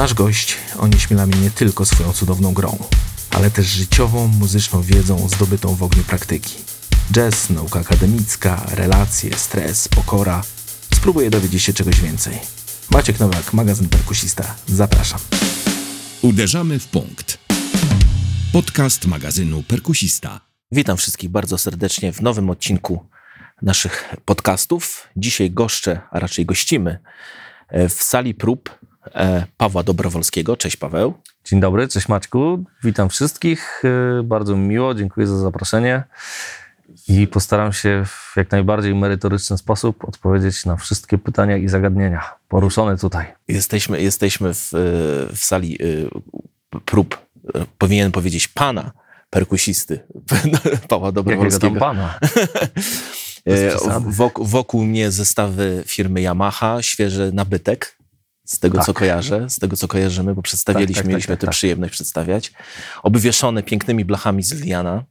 Nasz gość onieśmiela mnie nie tylko swoją cudowną grą, ale też życiową, muzyczną wiedzą zdobytą w ogniu praktyki. Jazz, nauka akademicka, relacje, stres, pokora. Spróbuję dowiedzieć się czegoś więcej. Maciek Nowak, magazyn Perkusista. Zapraszam. Uderzamy w punkt. Podcast magazynu Perkusista. Witam wszystkich bardzo serdecznie w nowym odcinku naszych podcastów. Dzisiaj goszczę, a raczej gościmy e, w sali prób Pawła Dobrowolskiego. Cześć Paweł. Dzień dobry, cześć Maćku. Witam wszystkich. E, bardzo mi miło, dziękuję za zaproszenie. I postaram się w jak najbardziej merytoryczny sposób odpowiedzieć na wszystkie pytania i zagadnienia poruszone tutaj. Jesteśmy, jesteśmy w, w sali prób, powinienem powiedzieć pana perkusisty Pawła Dobrowolskiego. Jakiego tam pana? Wokół, wokół mnie zestawy firmy Yamaha, świeży nabytek, z tego tak. co kojarzę, z tego co kojarzymy, bo przedstawiliśmy, tak, tak, mieliśmy tak, tę tak. przyjemność przedstawiać. Obwieszone pięknymi blachami z Liliana.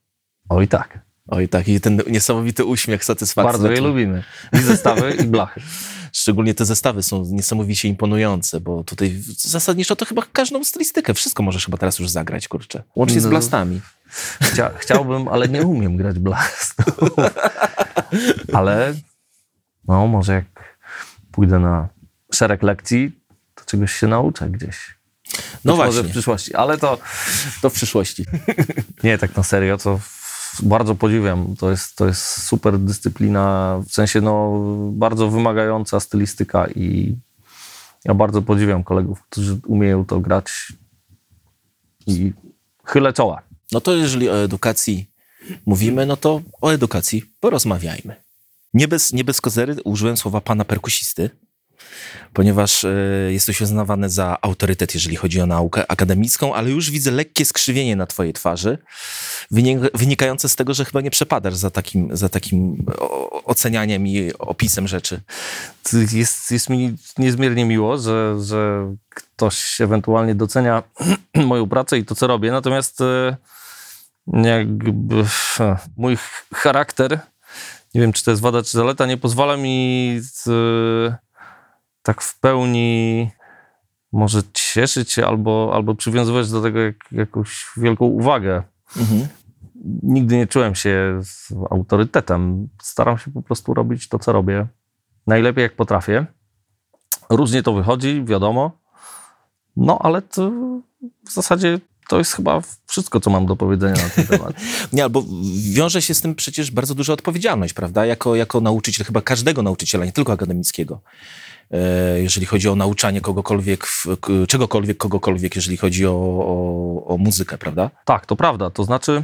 Oj tak. Oj tak, i ten niesamowity uśmiech, satysfakcja. Bardzo je lubimy. I zestawy, i blachy. Szczególnie te zestawy są niesamowicie imponujące, bo tutaj zasadniczo to chyba każdą stylistykę, wszystko możesz chyba teraz już zagrać, kurczę. Łącznie z no. blastami. Chcia, chciałbym, ale nie umiem grać blastu. ale no może jak pójdę na szereg lekcji, czegoś się nauczę gdzieś. No Być właśnie. w przyszłości, ale to... To w przyszłości. Nie, tak na serio, to bardzo podziwiam. To jest, to jest super dyscyplina, w sensie no, bardzo wymagająca stylistyka i ja bardzo podziwiam kolegów, którzy umieją to grać i chylę czoła. No to jeżeli o edukacji mówimy, no to o edukacji porozmawiajmy. Nie bez, nie bez kozery użyłem słowa pana perkusisty, ponieważ y, jesteś uznawany za autorytet, jeżeli chodzi o naukę akademicką, ale już widzę lekkie skrzywienie na twojej twarzy, wynikające z tego, że chyba nie przepadasz za takim, za takim ocenianiem i opisem rzeczy. Jest, jest mi niezmiernie miło, że, że ktoś ewentualnie docenia moją pracę i to, co robię, natomiast y, jakby mój charakter, nie wiem, czy to jest wada, czy zaleta, nie pozwala mi z, tak w pełni może cieszyć się albo, albo przywiązywać do tego jak, jakąś wielką uwagę. Mhm. Nigdy nie czułem się z autorytetem. Staram się po prostu robić to, co robię. Najlepiej jak potrafię. Różnie to wychodzi, wiadomo. No, ale to w zasadzie to jest chyba wszystko, co mam do powiedzenia na ten temat. Nie, albo wiąże się z tym przecież bardzo duża odpowiedzialność, prawda? Jako, jako nauczyciel, chyba każdego nauczyciela, nie tylko akademickiego. E, jeżeli chodzi o nauczanie kogokolwiek, czegokolwiek, kogokolwiek, jeżeli chodzi o, o, o muzykę, prawda? Tak, to prawda. To znaczy.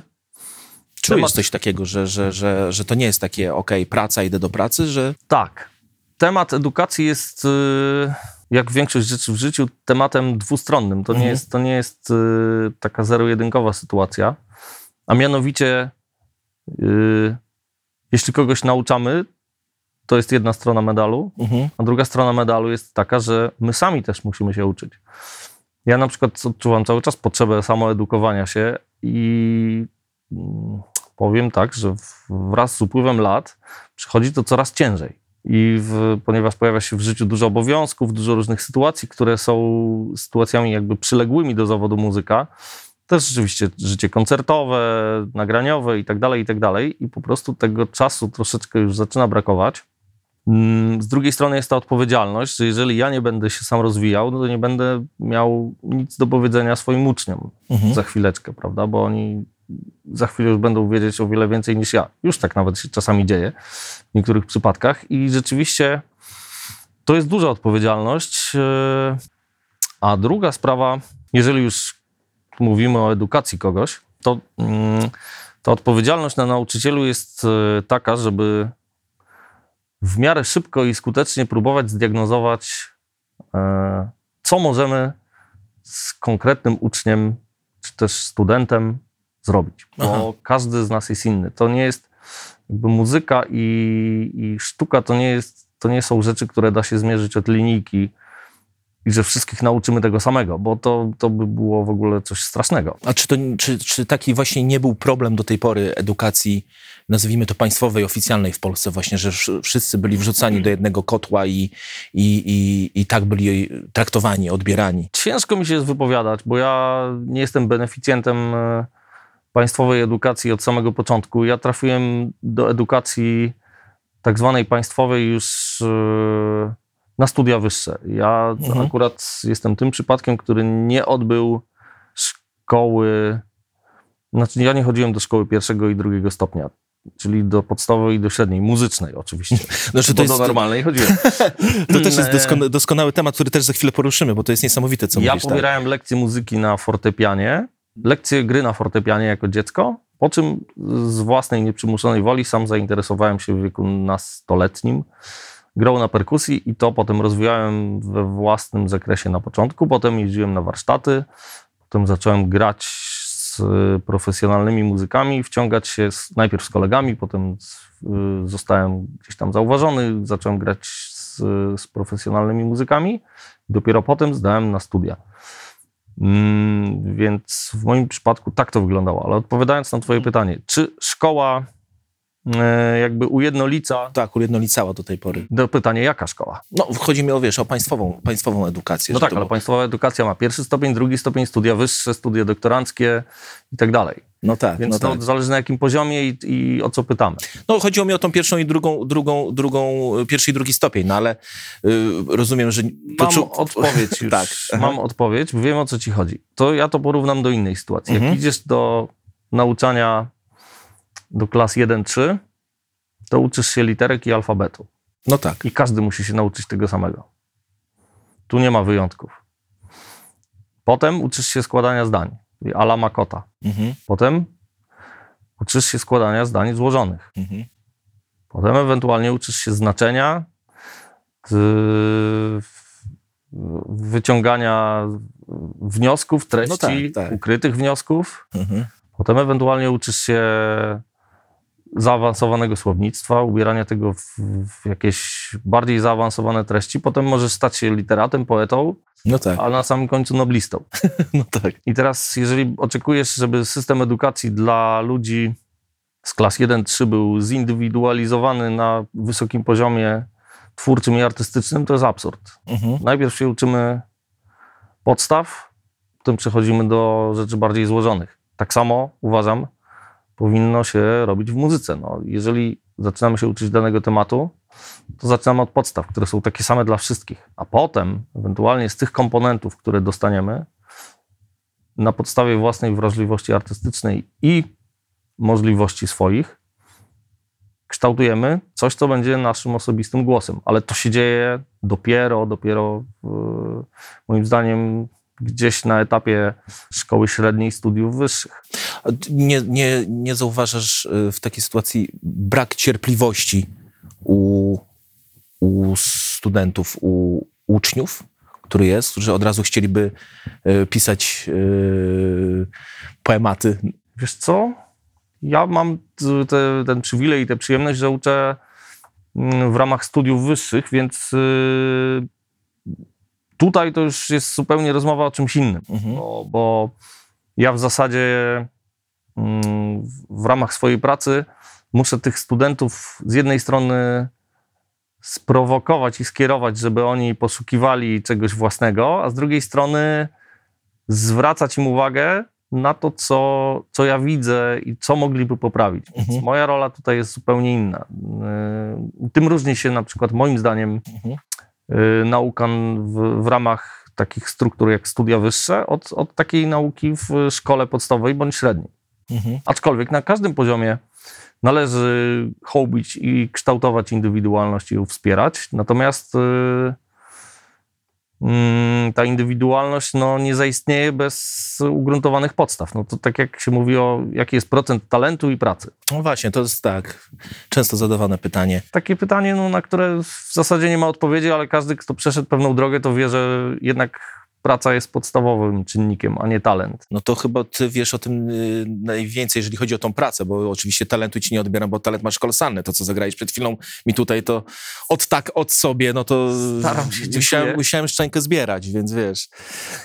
Czy temat... jest coś takiego, że, że, że, że to nie jest takie, ok, praca, idę do pracy, że. Tak. Temat edukacji jest. Yy jak większość rzeczy w życiu, tematem dwustronnym. To mhm. nie jest, to nie jest y, taka zero-jedynkowa sytuacja. A mianowicie, y, jeśli kogoś nauczamy, to jest jedna strona medalu, mhm. a druga strona medalu jest taka, że my sami też musimy się uczyć. Ja na przykład odczuwam cały czas potrzebę samoedukowania się i mm, powiem tak, że wraz z upływem lat przychodzi to coraz ciężej. I w, ponieważ pojawia się w życiu dużo obowiązków, dużo różnych sytuacji, które są sytuacjami jakby przyległymi do zawodu muzyka, też rzeczywiście życie koncertowe, nagraniowe i tak dalej, i tak dalej. I po prostu tego czasu troszeczkę już zaczyna brakować. Mm, z drugiej strony jest ta odpowiedzialność, że jeżeli ja nie będę się sam rozwijał, no to nie będę miał nic do powiedzenia swoim uczniom mhm. za chwileczkę, prawda? Bo oni za chwilę już będą wiedzieć o wiele więcej niż ja. Już tak nawet się czasami dzieje w niektórych przypadkach i rzeczywiście to jest duża odpowiedzialność. E, a druga sprawa, jeżeli już mówimy o edukacji kogoś, to mm, ta odpowiedzialność na nauczycielu jest e, taka, żeby w miarę szybko i skutecznie próbować zdiagnozować, e, co możemy z konkretnym uczniem czy też studentem zrobić, bo Aha. każdy z nas jest inny. To nie jest jakby muzyka i, i sztuka to nie, jest, to nie są rzeczy, które da się zmierzyć od linijki i że wszystkich nauczymy tego samego, bo to, to by było w ogóle coś strasznego. A czy, to, czy, czy taki właśnie nie był problem do tej pory edukacji, nazwijmy to państwowej, oficjalnej w Polsce właśnie, że wsz- wszyscy byli wrzucani do jednego kotła i, i, i, i tak byli traktowani, odbierani? Ciężko mi się jest wypowiadać, bo ja nie jestem beneficjentem e, państwowej edukacji od samego początku. Ja trafiłem do edukacji tak zwanej państwowej już e, na studia wyższe. Ja Mhm. akurat jestem tym przypadkiem, który nie odbył szkoły, znaczy ja nie chodziłem do szkoły pierwszego i drugiego stopnia, czyli do podstawowej i do średniej, muzycznej oczywiście. Znaczy, Bo do normalnej chodziłem. To też jest E, doskon- doskonały temat, który też za chwilę poruszymy, bo to jest niesamowite, co ja mówisz. tak. pobierałem lekcje muzyki na fortepianie, lekcje gry na fortepianie jako dziecko, po czym z własnej nieprzymuszonej woli sam zainteresowałem się w wieku nastoletnim grą na perkusji i to potem rozwijałem we własnym zakresie na początku. Potem jeździłem na warsztaty, potem zacząłem grać z profesjonalnymi muzykami, wciągać się z, najpierw z kolegami, potem z, y, zostałem gdzieś tam zauważony, zacząłem grać z, z profesjonalnymi muzykami. Dopiero potem zdałem na studia. Mm, więc w moim przypadku tak to wyglądało. Ale odpowiadając na Twoje pytanie, czy szkoła jakby ujednolica. Tak, ujednolicała do tej pory. Do pytania, jaka szkoła? No, chodzi mi o, wiesz, o państwową, państwową edukację. No tak, ale było- państwowa edukacja ma pierwszy stopień, drugi stopień, studia wyższe, studia doktoranckie i tak dalej. No tak, Więc no to tak. zależy na jakim poziomie i, i o co pytamy. No, chodziło mi o tą pierwszą i drugą, drugą, drugą, pierwszy i drugi stopień, no ale y, rozumiem, że... Mam odpowiedź już. tak. Mam odpowiedź, wiem o co ci chodzi. To ja to porównam do innej sytuacji. Jak Mhm. idziesz do nauczania do klas 1-3, to uczysz się literek i alfabetu. No tak. I każdy musi się nauczyć tego samego. Tu nie ma wyjątków. Potem uczysz się składania zdań, ala Makota. Mhm, Potem uczysz się składania zdań złożonych. mhm. Potem ewentualnie uczysz się znaczenia, wyciągania wniosków, treści, tak, tak. ukrytych wniosków. Mhm. Potem ewentualnie uczysz się zaawansowanego słownictwa, ubierania tego w, w jakieś bardziej zaawansowane treści. Potem możesz stać się literatem, poetą, No tak, a na samym końcu noblistą. no tak. I teraz, jeżeli oczekujesz, żeby system edukacji dla ludzi z klas 1-3 był zindywidualizowany na wysokim poziomie twórczym i artystycznym, to jest absurd. Mhm. Najpierw się uczymy podstaw, potem przechodzimy do rzeczy bardziej złożonych. Tak samo uważam, powinno się robić w muzyce. No, jeżeli zaczynamy się uczyć danego tematu, to zaczynamy od podstaw, które są takie same dla wszystkich, a potem ewentualnie z tych komponentów, które dostaniemy, na podstawie własnej wrażliwości artystycznej i możliwości swoich, kształtujemy coś, co będzie naszym osobistym głosem. Ale to się dzieje dopiero, dopiero w, moim zdaniem gdzieś na etapie szkoły średniej, studiów wyższych. Nie, nie, nie zauważasz y, w takiej sytuacji brak cierpliwości u, u studentów, u uczniów, który jest, którzy od razu chcieliby y, pisać y, poematy. Wiesz co? Ja mam te, ten przywilej i tę przyjemność, że uczę mm, w ramach studiów wyższych, więc y, tutaj to już jest zupełnie rozmowa o czymś innym. Mhm. bo, bo ja w zasadzie mm, w- ramach swojej pracy muszę tych studentów z jednej strony sprowokować i skierować, żeby oni poszukiwali czegoś własnego, a z drugiej strony zwracać im uwagę na to, co, co ja widzę i co mogliby poprawić. Więc Mhm. moja rola tutaj jest zupełnie inna. Yy, Tym różni się na przykład moim zdaniem Mhm. Y, nauka w, w ramach takich struktur jak studia wyższe od, od takiej nauki w szkole podstawowej bądź średniej. Mhm. Aczkolwiek na każdym poziomie należy hołbić i kształtować indywidualność i ją wspierać. Natomiast y, ta indywidualność no, nie zaistnieje bez ugruntowanych podstaw. No to tak jak się mówi o jaki jest procent talentu i pracy. No właśnie, to jest tak często zadawane pytanie. Takie pytanie, no, na które w zasadzie nie ma odpowiedzi, ale każdy, kto przeszedł pewną drogę, to wie, że jednak praca jest podstawowym czynnikiem, a nie talent. No to chyba ty wiesz o tym y, najwięcej, jeżeli chodzi o tą pracę, bo oczywiście talentu ci nie odbieram, bo talent masz kolosalny. To, co zagrałeś przed chwilą mi tutaj, to od tak, od sobie, no to Staram się, musiałem, musiałem szczękę zbierać, więc wiesz.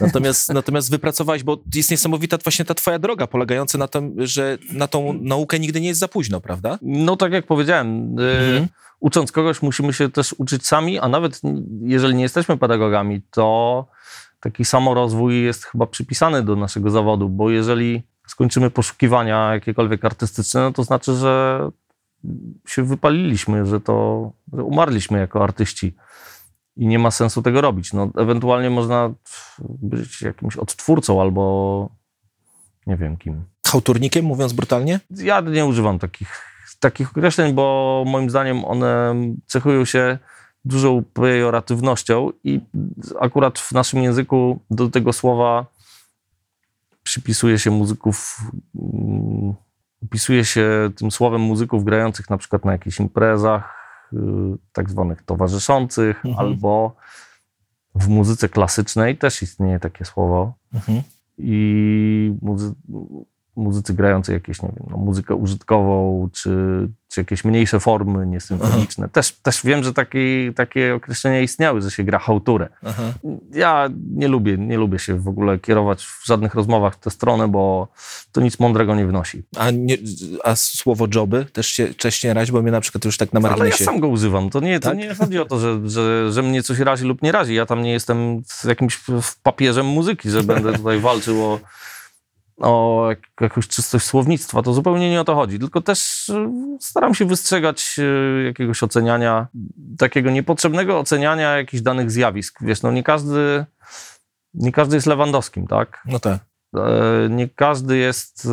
Natomiast, natomiast wypracowałeś, bo jest niesamowita właśnie ta twoja droga, polegająca na tym, że na tą naukę nigdy nie jest za późno, prawda? No tak jak powiedziałem, y, Mhm. ucząc kogoś musimy się też uczyć sami, a nawet jeżeli nie jesteśmy pedagogami, to taki samorozwój jest chyba przypisany do naszego zawodu, bo jeżeli skończymy poszukiwania jakiekolwiek artystyczne, no to znaczy, że się wypaliliśmy, że to że umarliśmy jako artyści i nie ma sensu tego robić. No, ewentualnie można być jakimś odtwórcą albo nie wiem kim Hałturnikiem, mówiąc brutalnie? ja nie używam takich, takich określeń, bo moim zdaniem one cechują się dużą pejoratywnością i akurat w naszym języku do tego słowa przypisuje się muzyków, mm, opisuje się tym słowem muzyków grających na przykład na jakichś imprezach, y, tak zwanych towarzyszących, Mhm. albo w muzyce klasycznej też istnieje takie słowo Mhm. i muzy- muzycy grający jakieś, nie wiem, no, muzykę użytkową, czy, czy jakieś mniejsze formy niesymfoniczne. Też, też wiem, że takie, takie określenia istniały, że się gra hałturę. Aha. Ja nie lubię, nie lubię się w ogóle kierować w żadnych rozmowach w tę stronę, bo to nic mądrego nie wnosi. A, nie, a słowo joby też się wcześniej razi, bo mnie na przykład już tak na Ale ja marginesie... sam go używam. To nie, to Tak? nie chodzi o to, że, że, że mnie coś razi lub nie razi. Ja tam nie jestem z jakimś papieżem muzyki, że będę tutaj walczył o, o jak, jakąś czystość słownictwa. To zupełnie nie o to chodzi. Tylko też y, staram się wystrzegać y, jakiegoś oceniania, takiego niepotrzebnego oceniania jakichś danych zjawisk. Wiesz, no nie każdy, nie każdy jest Lewandowskim, tak? No tak. E, Nie każdy jest y,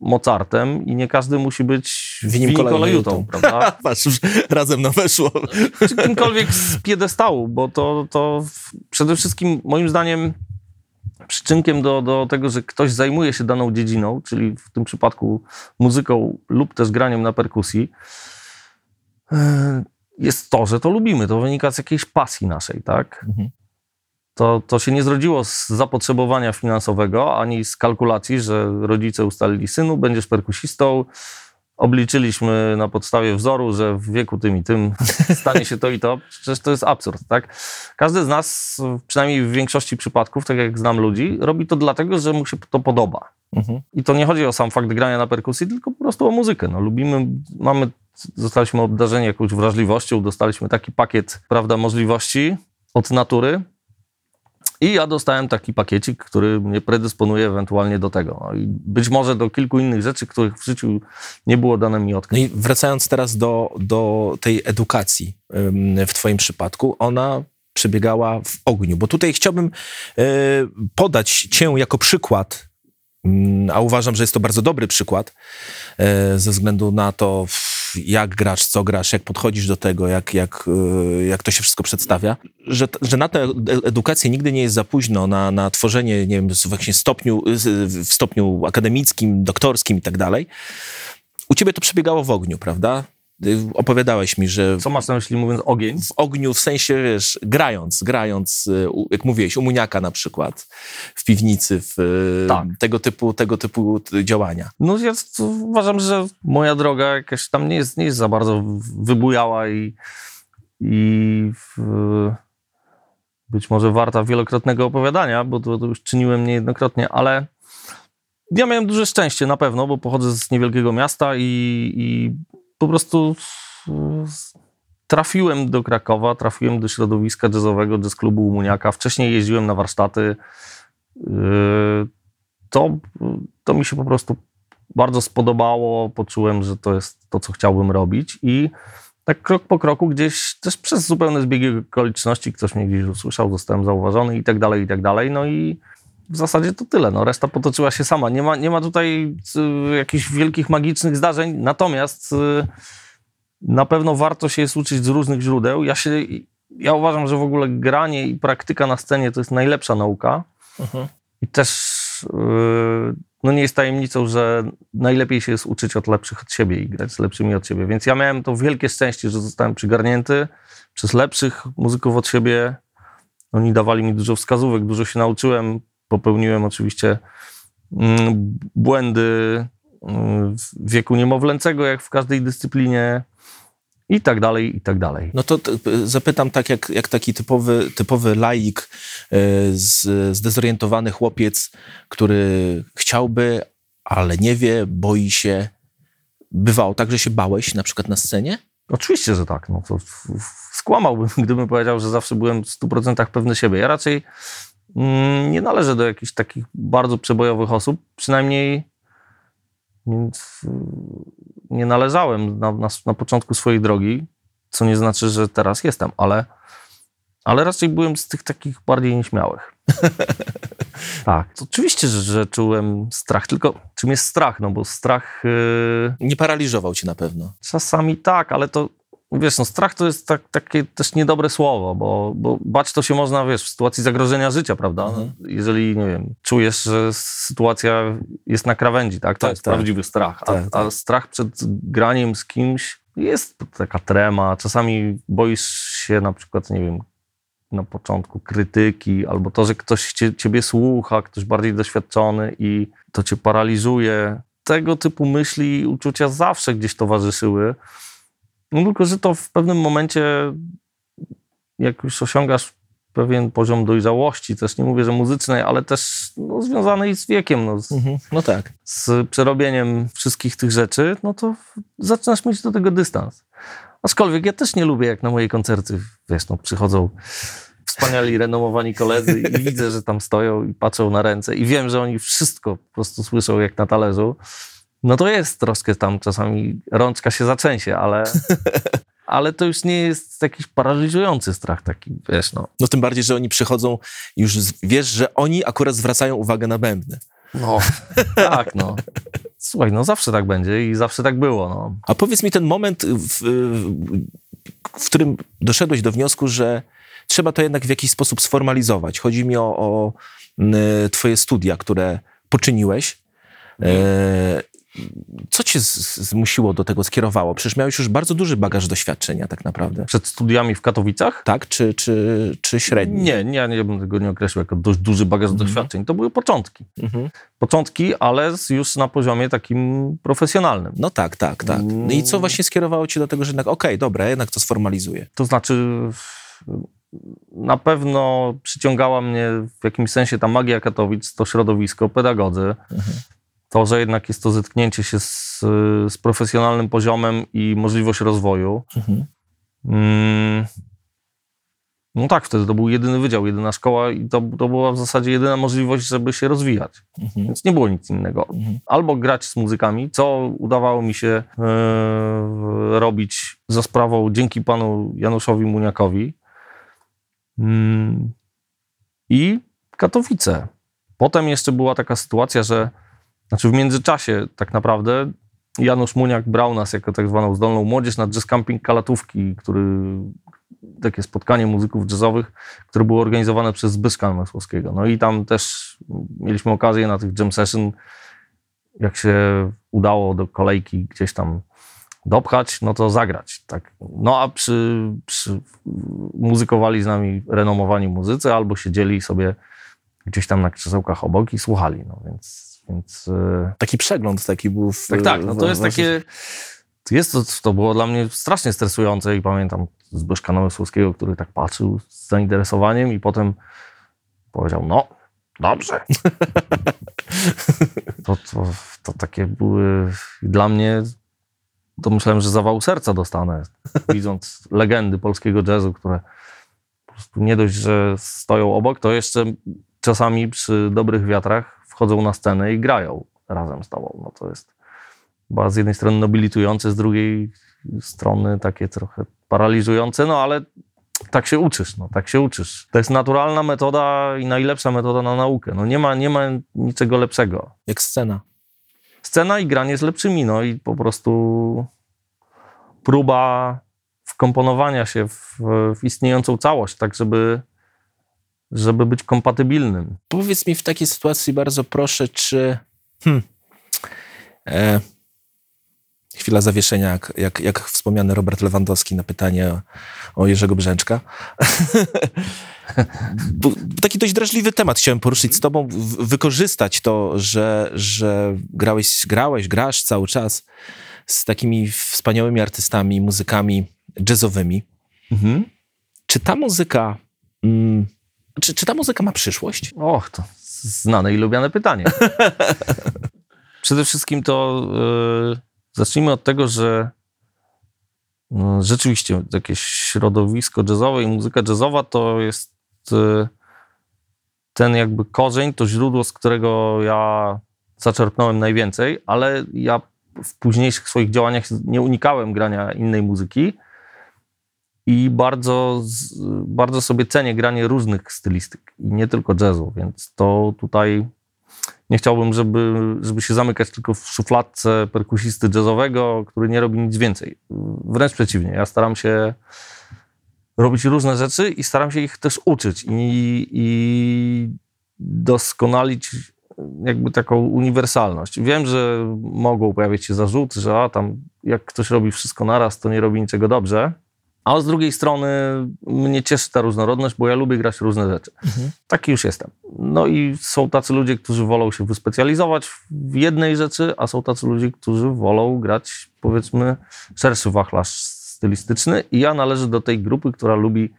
Mozartem i nie każdy musi być Winim Kolejutą, prawda? Patrz, już razem nam weszło. czy kimkolwiek z piedestału, bo to, to przede wszystkim moim zdaniem przyczynkiem do, do tego, że ktoś zajmuje się daną dziedziną, czyli w tym przypadku muzyką lub też graniem na perkusji, e, jest to, że to lubimy. To wynika z jakiejś pasji naszej, tak? Mhm. To, to się nie zrodziło z zapotrzebowania finansowego, ani z kalkulacji, że rodzice ustalili synu, będziesz perkusistą. Obliczyliśmy na podstawie wzoru, że w wieku tym i tym stanie się to i to. Przecież to jest absurd, tak? Każdy z nas, przynajmniej w większości przypadków, tak jak znam ludzi, robi to dlatego, że mu się to podoba. Mhm. I to nie chodzi o sam fakt grania na perkusji, tylko po prostu o muzykę. No, lubimy, mamy, zostaliśmy obdarzeni jakąś wrażliwością, dostaliśmy taki pakiet, prawda, możliwości od natury. I ja dostałem taki pakiecik, który mnie predysponuje ewentualnie do tego. No I być może do kilku innych rzeczy, których w życiu nie było dane mi No odkryć. i wracając teraz do, do tej edukacji w twoim przypadku, ona przebiegała w ogniu, bo tutaj chciałbym e, podać cię jako przykład, a uważam, że jest to bardzo dobry przykład, e, ze względu na to, jak grasz, co grasz, jak podchodzisz do tego, jak, jak, e, jak to się wszystko przedstawia, że, że na tę ed- edukację nigdy nie jest za późno, na, na tworzenie, nie wiem, w właśnie stopniu, w stopniu akademickim, doktorskim i tak dalej. U ciebie to przebiegało w ogniu, prawda? Y, Opowiadałeś mi, że Co masz na myśli mówiąc ogień? w ogniu, w sensie, wiesz, grając, grając, y, jak mówiłeś, u Muniaka na przykład, w piwnicy, w y, Tak. tego, typu, tego typu działania. No ja uważam, że moja droga jakaś tam nie jest, nie jest za bardzo wybujała i, i w, być może warta wielokrotnego opowiadania, bo to, to już czyniłem niejednokrotnie, ale ja miałem duże szczęście na pewno, bo pochodzę z niewielkiego miasta i, i po prostu trafiłem do Krakowa, trafiłem do środowiska jazzowego, jazz klubu Muniaka. Wcześniej jeździłem na warsztaty. Yy, To, to mi się po prostu bardzo spodobało. Poczułem, że to jest to, co chciałbym robić i tak krok po kroku gdzieś też przez zupełne zbiegi okoliczności ktoś mnie gdzieś usłyszał, zostałem zauważony i tak dalej, i tak dalej. No i w zasadzie to tyle. No, reszta potoczyła się sama. Nie ma, nie ma tutaj y, jakichś wielkich, magicznych zdarzeń. Natomiast y, na pewno warto się jest uczyć z różnych źródeł. Ja, się, ja uważam, że w ogóle granie i praktyka na scenie to jest najlepsza nauka. I też yy, no nie jest tajemnicą, że najlepiej się jest uczyć od lepszych od siebie i grać z lepszymi od siebie. Więc ja miałem to wielkie szczęście, że zostałem przygarnięty przez lepszych muzyków od siebie Oni dawali mi dużo wskazówek, dużo się nauczyłem. Popełniłem oczywiście mm, błędy mm, w wieku niemowlęcego, jak w każdej dyscyplinie i tak dalej, i tak dalej. No to t- zapytam tak, jak, jak taki typowy, typowy laik, e, z, zdezorientowany chłopiec, który chciałby, ale nie wie, boi się. Bywało tak, że się bałeś na przykład na scenie? Oczywiście, że tak. No to skłamałbym, gdybym powiedział, że zawsze byłem w 100% pewny siebie. Ja raczej mm, nie należę do jakichś takich bardzo przebojowych osób, przynajmniej więc, y, nie należałem na, na, na początku swojej drogi, co nie znaczy, że teraz jestem, ale, ale raczej byłem z tych takich bardziej nieśmiałych. tak. Oczywiście, że, że czułem strach, tylko czym jest strach? No bo strach... Yy, Nie paraliżował cię na pewno. Czasami tak, ale to wiesz, no strach to jest tak, takie też niedobre słowo, bo, bo bać to się można, wiesz, w sytuacji zagrożenia życia, prawda? Mhm. Jeżeli, nie wiem, czujesz, że sytuacja jest na krawędzi, tak? To Tak, jest tak. prawdziwy strach. A, Tak, a tak. strach przed graniem z kimś jest taka trema. Czasami boisz się na przykład, nie wiem, na początku krytyki, albo to, że ktoś cie, ciebie słucha, ktoś bardziej doświadczony i to cię paraliżuje. Tego typu myśli i uczucia zawsze gdzieś towarzyszyły. No tylko, że to w pewnym momencie, jak już osiągasz pewien poziom dojrzałości, też nie mówię, że muzycznej, ale też no, związanej z wiekiem, no, z, No tak. z przerobieniem wszystkich tych rzeczy, no to zaczynasz mieć do tego dystans. Aczkolwiek ja też nie lubię, jak na moje koncerty, wiesz, no, przychodzą wspaniali, renomowani koledzy i widzę, że tam stoją i patrzą na ręce i wiem, że oni wszystko po prostu słyszą jak na talerzu. No to jest troszkę tam czasami rączka się zatrzęsie, ale, ale to już nie jest jakiś paraliżujący strach taki, wiesz, no. No tym bardziej, że oni przychodzą i już z- wiesz, że oni akurat zwracają uwagę na bębny. No, tak, no. Słuchaj, no zawsze tak będzie i zawsze tak było, no. A powiedz mi ten moment, w, w którym doszedłeś do wniosku, że trzeba to jednak w jakiś sposób sformalizować. Chodzi mi o, o twoje studia, które poczyniłeś. E, co cię zmusiło do tego, skierowało? Przecież miałeś już bardzo duży bagaż doświadczenia tak naprawdę. Przed studiami w Katowicach Tak? Czy, czy, czy średni? Nie, nie, nie bym tego nie określił jako dość duży bagaż doświadczeń. To były początki. Mhm. Początki, ale już na poziomie takim profesjonalnym. No tak, tak, tak. No i co właśnie skierowało cię do tego, że jednak okej, dobra, ja jednak to sformalizuję. To znaczy, na pewno przyciągała mnie w jakimś sensie ta magia Katowic, to środowisko, pedagodzy. To, że jednak jest to zetknięcie się z, z profesjonalnym poziomem i możliwość rozwoju. Mhm. Mm. No tak, wtedy to był jedyny wydział, jedyna szkoła i to, to była w zasadzie jedyna możliwość, żeby się rozwijać. Mhm. Więc nie było nic innego. Mhm. Albo grać z muzykami, co udawało mi się e, robić za sprawą dzięki panu Januszowi Muniakowi. Mm, I Katowice. Potem jeszcze była taka sytuacja, że znaczy w międzyczasie tak naprawdę Janusz Muniak brał nas jako tak zwaną zdolną młodzież na jazz camping Kalatówki, który takie spotkanie muzyków jazzowych, które było organizowane przez Zbyszka Masłowskiego. No i tam też mieliśmy okazję na tych jam session, jak się udało do kolejki gdzieś tam dopchać, no to zagrać. Tak. No a przy, przy muzykowali z nami renomowani muzycy albo siedzieli sobie gdzieś tam na krzesełkach obok i słuchali. No więc, więc e, Taki przegląd taki był. W, tak, tak. No to jest takie. Jest to, to było dla mnie strasznie stresujące i pamiętam Zbyszka Namysłowskiego, który tak patrzył z zainteresowaniem i potem powiedział, no, dobrze. to, to, to takie były dla mnie, to myślałem, że zawał serca dostanę, widząc legendy polskiego jazzu, które po prostu nie dość, że stoją obok, to jeszcze czasami przy dobrych wiatrach wchodzą na scenę i grają razem z tobą. No to jest chyba z jednej strony nobilitujące, z drugiej strony takie trochę paraliżujące, no ale tak się uczysz, no tak się uczysz. To jest naturalna metoda i najlepsza metoda na naukę. No nie ma, nie ma niczego lepszego. Jak scena. Scena i granie z lepszymi, no i po prostu próba wkomponowania się w, w istniejącą całość, tak żeby, żeby być kompatybilnym. Powiedz mi w takiej sytuacji bardzo proszę, czy. Hmm, e, chwila zawieszenia, jak, jak, jak wspomniany Robert Lewandowski na pytanie o, o Jerzego Brzęczka. Bo taki dość drażliwy temat chciałem poruszyć z tobą, wykorzystać to, że, że grałeś, grałeś, grasz cały czas z takimi wspaniałymi artystami, muzykami jazzowymi. Mhm. Czy ta muzyka, mm, czy, czy ta muzyka ma przyszłość? Och, to znane i lubiane pytanie. Przede wszystkim to yy, zacznijmy od tego, że no, rzeczywiście jakieś środowisko jazzowe i muzyka jazzowa to jest yy, ten jakby korzeń, to źródło, z którego ja zaczerpnąłem najwięcej, ale ja w późniejszych swoich działaniach nie unikałem grania innej muzyki i bardzo, bardzo sobie cenię granie różnych stylistyk i nie tylko jazzu, więc to tutaj nie chciałbym, żeby, żeby się zamykać tylko w szufladce perkusisty jazzowego, który nie robi nic więcej. Wręcz przeciwnie, ja staram się robić różne rzeczy i staram się ich też uczyć i, i doskonalić jakby taką uniwersalność. Wiem, że mogą pojawić się zarzuty, że a, tam jak ktoś robi wszystko naraz, to nie robi niczego dobrze. Ale z drugiej strony mnie cieszy ta różnorodność, bo ja lubię grać różne rzeczy. Taki już jestem. No i są tacy ludzie, którzy wolą się wyspecjalizować w jednej rzeczy, a są tacy ludzie, którzy wolą grać, powiedzmy, szerszy wachlarz stylistyczny. I ja należę do tej grupy, która lubi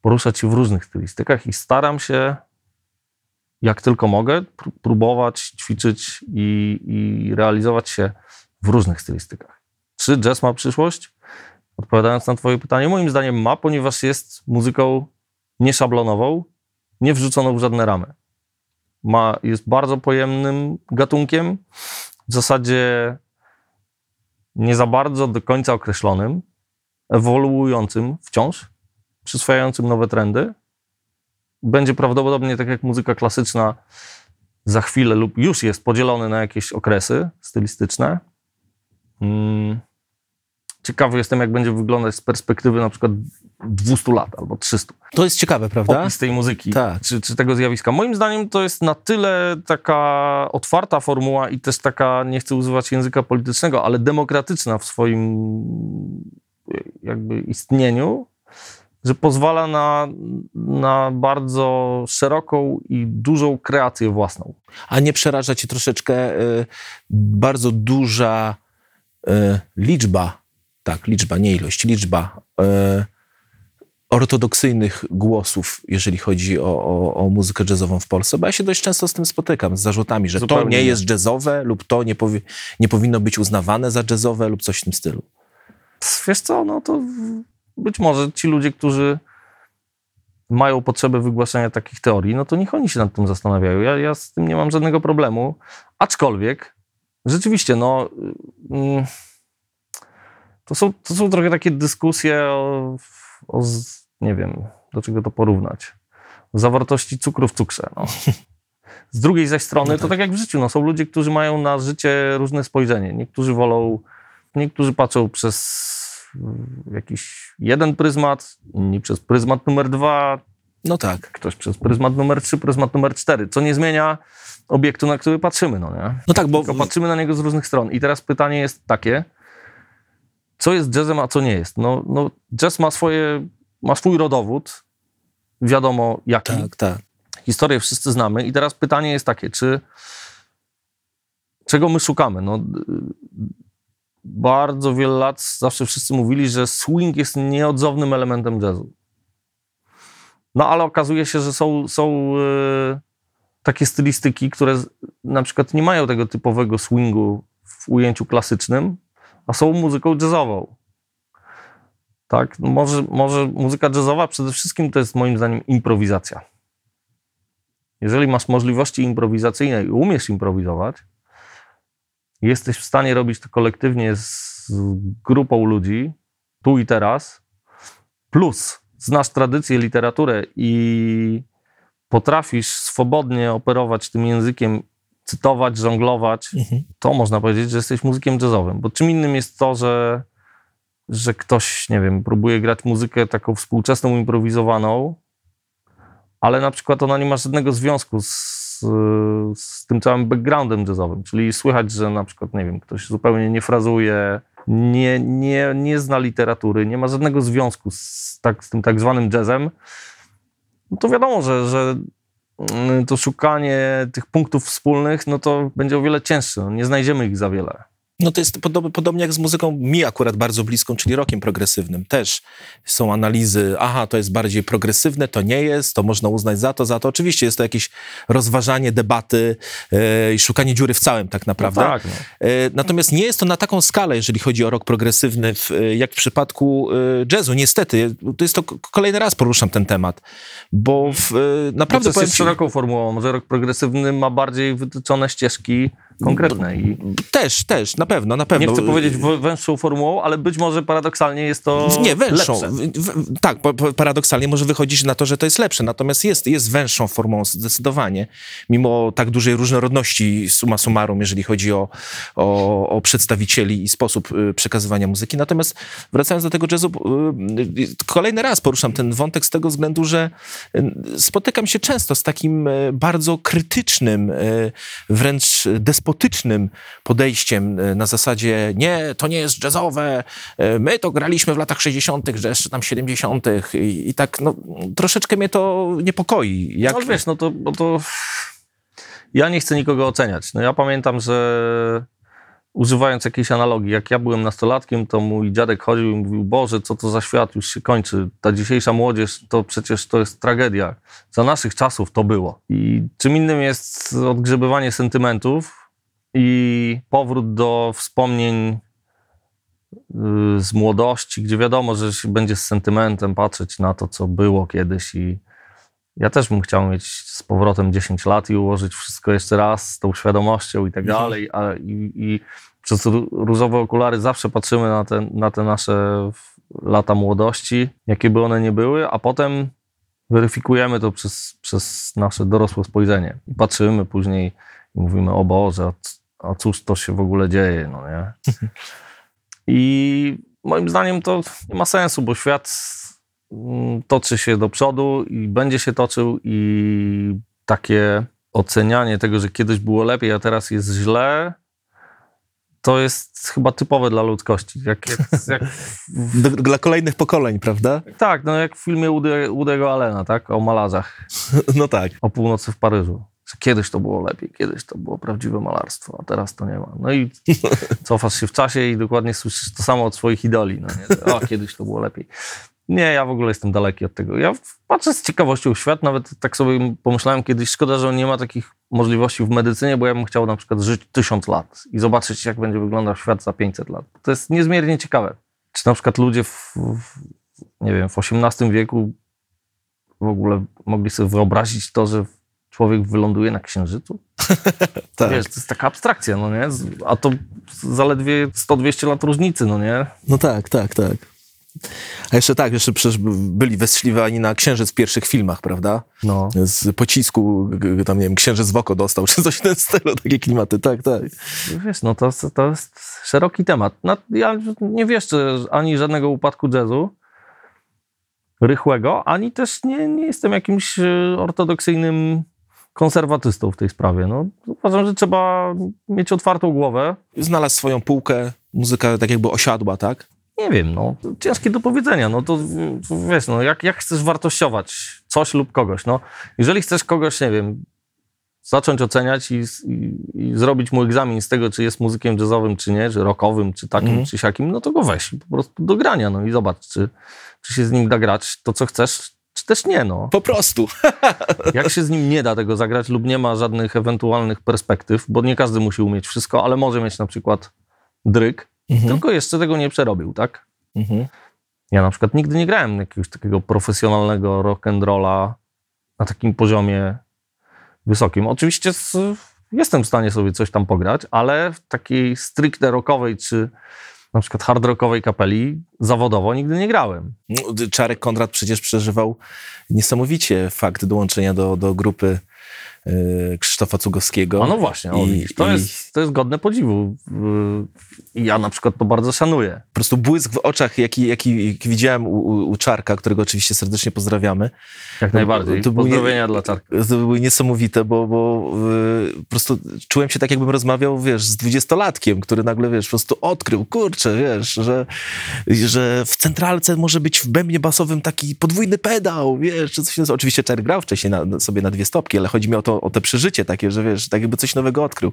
poruszać się w różnych stylistykach i staram się, jak tylko mogę, pró- próbować, ćwiczyć i, i realizować się w różnych stylistykach. Czy jazz ma przyszłość? Odpowiadając na Twoje pytanie, moim zdaniem ma, ponieważ jest muzyką nieszablonową, nie wrzuconą w żadne ramy. Ma, jest bardzo pojemnym gatunkiem, w zasadzie nie za bardzo do końca określonym, ewoluującym wciąż, przyswajającym nowe trendy. Będzie prawdopodobnie, tak jak muzyka klasyczna, za chwilę lub już jest podzielony na jakieś okresy stylistyczne. Mm. Ciekawy jestem, jak będzie wyglądać z perspektywy na przykład 200 lat albo 300 To jest ciekawe, prawda? opis tej muzyki, Tak. czy, czy tego zjawiska. Moim zdaniem to jest na tyle taka otwarta formuła i też taka, nie chcę używać języka politycznego, ale demokratyczna w swoim jakby istnieniu, że pozwala na, na bardzo szeroką i dużą kreację własną. A nie przeraża cię troszeczkę y, bardzo duża y, liczba, tak, liczba, nie ilość, liczba y, ortodoksyjnych głosów, jeżeli chodzi o, o, o muzykę jazzową w Polsce? Bo ja się dość często z tym spotykam, z zarzutami, że to Zupełnie nie nie. jest jazzowe lub to nie, powi- nie powinno być uznawane za jazzowe lub coś w tym stylu. Wiesz co, no to być może ci ludzie, którzy mają potrzebę wygłaszania takich teorii, no to niech oni się nad tym zastanawiają. Ja, ja z tym nie mam żadnego problemu. Aczkolwiek, rzeczywiście, no, mm, to są, to są trochę takie dyskusje o, o, nie wiem, do czego to porównać. O zawartości cukru w cukrze. No. Z drugiej zaś strony, to tak jak w życiu, no, są ludzie, którzy mają na życie różne spojrzenie. Niektórzy wolą Niektórzy patrzą przez jakiś jeden pryzmat, inni przez pryzmat numer dwa, No tak. ktoś przez pryzmat numer trzy, pryzmat numer cztery, co nie zmienia obiektu, na który patrzymy, no nie? No tak, bo Tylko patrzymy na niego z różnych stron. I teraz pytanie jest takie, co jest jazzem, a co nie jest? No, no jazz ma swoje, ma swój rodowód, wiadomo jaki. tak, tak. Historię wszyscy znamy i teraz pytanie jest takie, czy czego my szukamy? No, bardzo wiele lat zawsze wszyscy mówili, że swing jest nieodzownym elementem jazzu. No ale okazuje się, że są, są e, takie stylistyki, które na przykład nie mają tego typowego swingu w ujęciu klasycznym, a są muzyką jazzową. Tak? No Może, może muzyka jazzowa przede wszystkim to jest moim zdaniem improwizacja. Jeżeli masz możliwości improwizacyjne i umiesz improwizować, jesteś w stanie robić to kolektywnie z grupą ludzi, tu i teraz, plus znasz tradycję, literaturę i potrafisz swobodnie operować tym językiem, cytować, żonglować, Mhm. to można powiedzieć, że jesteś muzykiem jazzowym. Bo czym innym jest to, że, że ktoś, nie wiem, próbuje grać muzykę taką współczesną, improwizowaną, ale na przykład ona nie ma żadnego związku z z tym całym backgroundem jazzowym, czyli słychać, że na przykład, nie wiem, ktoś zupełnie nie frazuje, nie, nie, nie zna literatury, nie ma żadnego związku z, tak, z tym tak zwanym jazzem, no to wiadomo, że, że to szukanie tych punktów wspólnych, no to będzie o wiele cięższe. No, nie znajdziemy ich za wiele. No to jest podob, podobnie jak z muzyką mi akurat bardzo bliską, czyli rockiem progresywnym. Też są analizy, aha, to jest bardziej progresywne, to nie jest, to można uznać za to, za to. Oczywiście jest to jakieś rozważanie, debaty e, i szukanie dziury w całym tak naprawdę. No tak, no. E, natomiast nie jest to na taką skalę, jeżeli chodzi o rok progresywny, w, e, jak w przypadku e, jazzu. Niestety, to jest to kolejny raz poruszam ten temat, bo w, Naprawdę to jest ci- szeroką formułą. Może rok progresywny ma bardziej wytyczone ścieżki konkretne i Też, też, na pewno, na pewno. nie chcę powiedzieć węższą formułą, ale być może paradoksalnie jest to Nie, węższą. W, tak, paradoksalnie może wychodzić na to, że to jest lepsze, natomiast jest, jest węższą formą zdecydowanie, mimo tak dużej różnorodności summa summarum, jeżeli chodzi o, o, o przedstawicieli i sposób y, przekazywania muzyki. Natomiast wracając do tego jazzu, y, kolejny raz poruszam ten wątek z tego względu, że y, spotykam się często z takim bardzo krytycznym, wręcz despotycznym podejściem y, na zasadzie nie, to nie jest jazzowe, y, my to graliśmy w latach 60., że jeszcze tam 70. I, i tak no, troszeczkę mnie to niepokoi. Jak, No wiesz, no to, to ja nie chcę nikogo oceniać. No ja pamiętam, że używając jakiejś analogii, jak ja byłem nastolatkiem, to mój dziadek chodził i mówił, Boże, co to za świat, już się kończy. Ta dzisiejsza młodzież, to przecież to jest tragedia. Za naszych czasów to było. I czym innym jest odgrzebywanie sentymentów i powrót do wspomnień y, z młodości, gdzie wiadomo, że się będzie z sentymentem patrzeć na to, co było kiedyś i ja też bym chciał mieć z powrotem 10 lat i ułożyć wszystko jeszcze raz z tą świadomością i tak dalej. A, i, I przez ró- różowe okulary zawsze patrzymy na te, na te nasze lata młodości, jakie by one nie były, a potem weryfikujemy to przez, przez nasze dorosłe spojrzenie. I patrzymy później i mówimy, o Boże, a, cóż to się w ogóle dzieje, no nie? I moim zdaniem to nie ma sensu, bo świat mm, toczy się do przodu i będzie się toczył i takie ocenianie tego, że kiedyś było lepiej, a teraz jest źle, to jest chyba typowe dla ludzkości. Jak, jak, jak, D- dla kolejnych pokoleń, prawda? tak, no jak w filmie Woody'ego Allena, tak, o malarzach, No tak. o północy w Paryżu. Kiedyś to było lepiej, kiedyś to było prawdziwe malarstwo, a teraz to nie ma. No i cofasz się w czasie i dokładnie słyszysz to samo od swoich idoli. No nie? O, kiedyś to było lepiej. Nie, ja w ogóle jestem daleki od tego. Ja patrzę z ciekawością w świat, nawet tak sobie pomyślałem kiedyś, szkoda, że nie ma takich możliwości w medycynie, bo ja bym chciał na przykład żyć tysiąc lat i zobaczyć, jak będzie wyglądał świat za 500 lat. To jest niezmiernie ciekawe. Czy na przykład ludzie w, w nie wiem, w XVIII wieku w ogóle mogli sobie wyobrazić to, że człowiek wyląduje na Księżycu? tak. Wiesz, to jest taka abstrakcja, no nie? A to zaledwie 100-200 lat różnicy, no nie? No tak, tak, tak. A jeszcze tak, jeszcze przecież byli westrzeliwani na księżyc w pierwszych filmach, prawda? No. Z pocisku, tam nie wiem, księżyc w oko dostał, czy coś w tym stylu, takie klimaty, tak, tak. Wiesz, no to, to jest szeroki temat. No, ja nie wieszczę ani żadnego upadku jazzu rychłego, ani też nie, nie jestem jakimś e, ortodoksyjnym konserwatystą w tej sprawie. No, uważam, że trzeba mieć otwartą głowę. Znalazł swoją półkę, muzyka tak jakby osiadła, tak? Nie wiem, no, ciężkie do powiedzenia. No to wiesz, no, jak, jak chcesz wartościować coś lub kogoś? No, jeżeli chcesz kogoś, nie wiem, zacząć oceniać i, i, i zrobić mu egzamin z tego, czy jest muzykiem jazzowym, czy nie, czy rockowym, czy takim, Mhm. czy siakim, no to go weź po prostu do grania, no i zobacz, czy, czy się z nim da grać to, co chcesz, czy też nie, no. Po prostu. Jak się z nim nie da tego zagrać lub nie ma żadnych ewentualnych perspektyw, bo nie każdy musi umieć wszystko, ale może mieć na przykład dryk, Mhm. tylko jeszcze tego nie przerobił, tak? Mhm. Ja na przykład nigdy nie grałem jakiegoś takiego profesjonalnego rock'n'rolla na takim poziomie wysokim. Oczywiście z, jestem w stanie sobie coś tam pograć, ale w takiej stricte rockowej czy na przykład hard rockowej kapeli zawodowo nigdy nie grałem. No, Czarek Konrad przecież przeżywał niesamowicie fakt dołączenia do, do grupy Krzysztofa Cugowskiego. A no właśnie, o, I- widzisz, to, i- jest, to jest godne podziwu. I ja na przykład to bardzo szanuję. po prostu błysk w oczach, jaki, jaki, jaki widziałem u, u, Czarka, którego oczywiście serdecznie pozdrawiamy. Jak najbardziej. to był nie- Pozdrowienia dla Czarka. To były niesamowite, bo, bo y, po prostu czułem się tak, jakbym rozmawiał, wiesz, z dwudziestolatkiem, który nagle, wiesz, po prostu odkrył, kurczę, wiesz, że, że w centralce może być w bębnie basowym taki podwójny pedał, wiesz, czy coś. Oczywiście Czark grał wcześniej na, sobie na dwie stopki, ale chodzi mi o to, o te przeżycie takie, że wiesz, tak jakby coś nowego odkrył.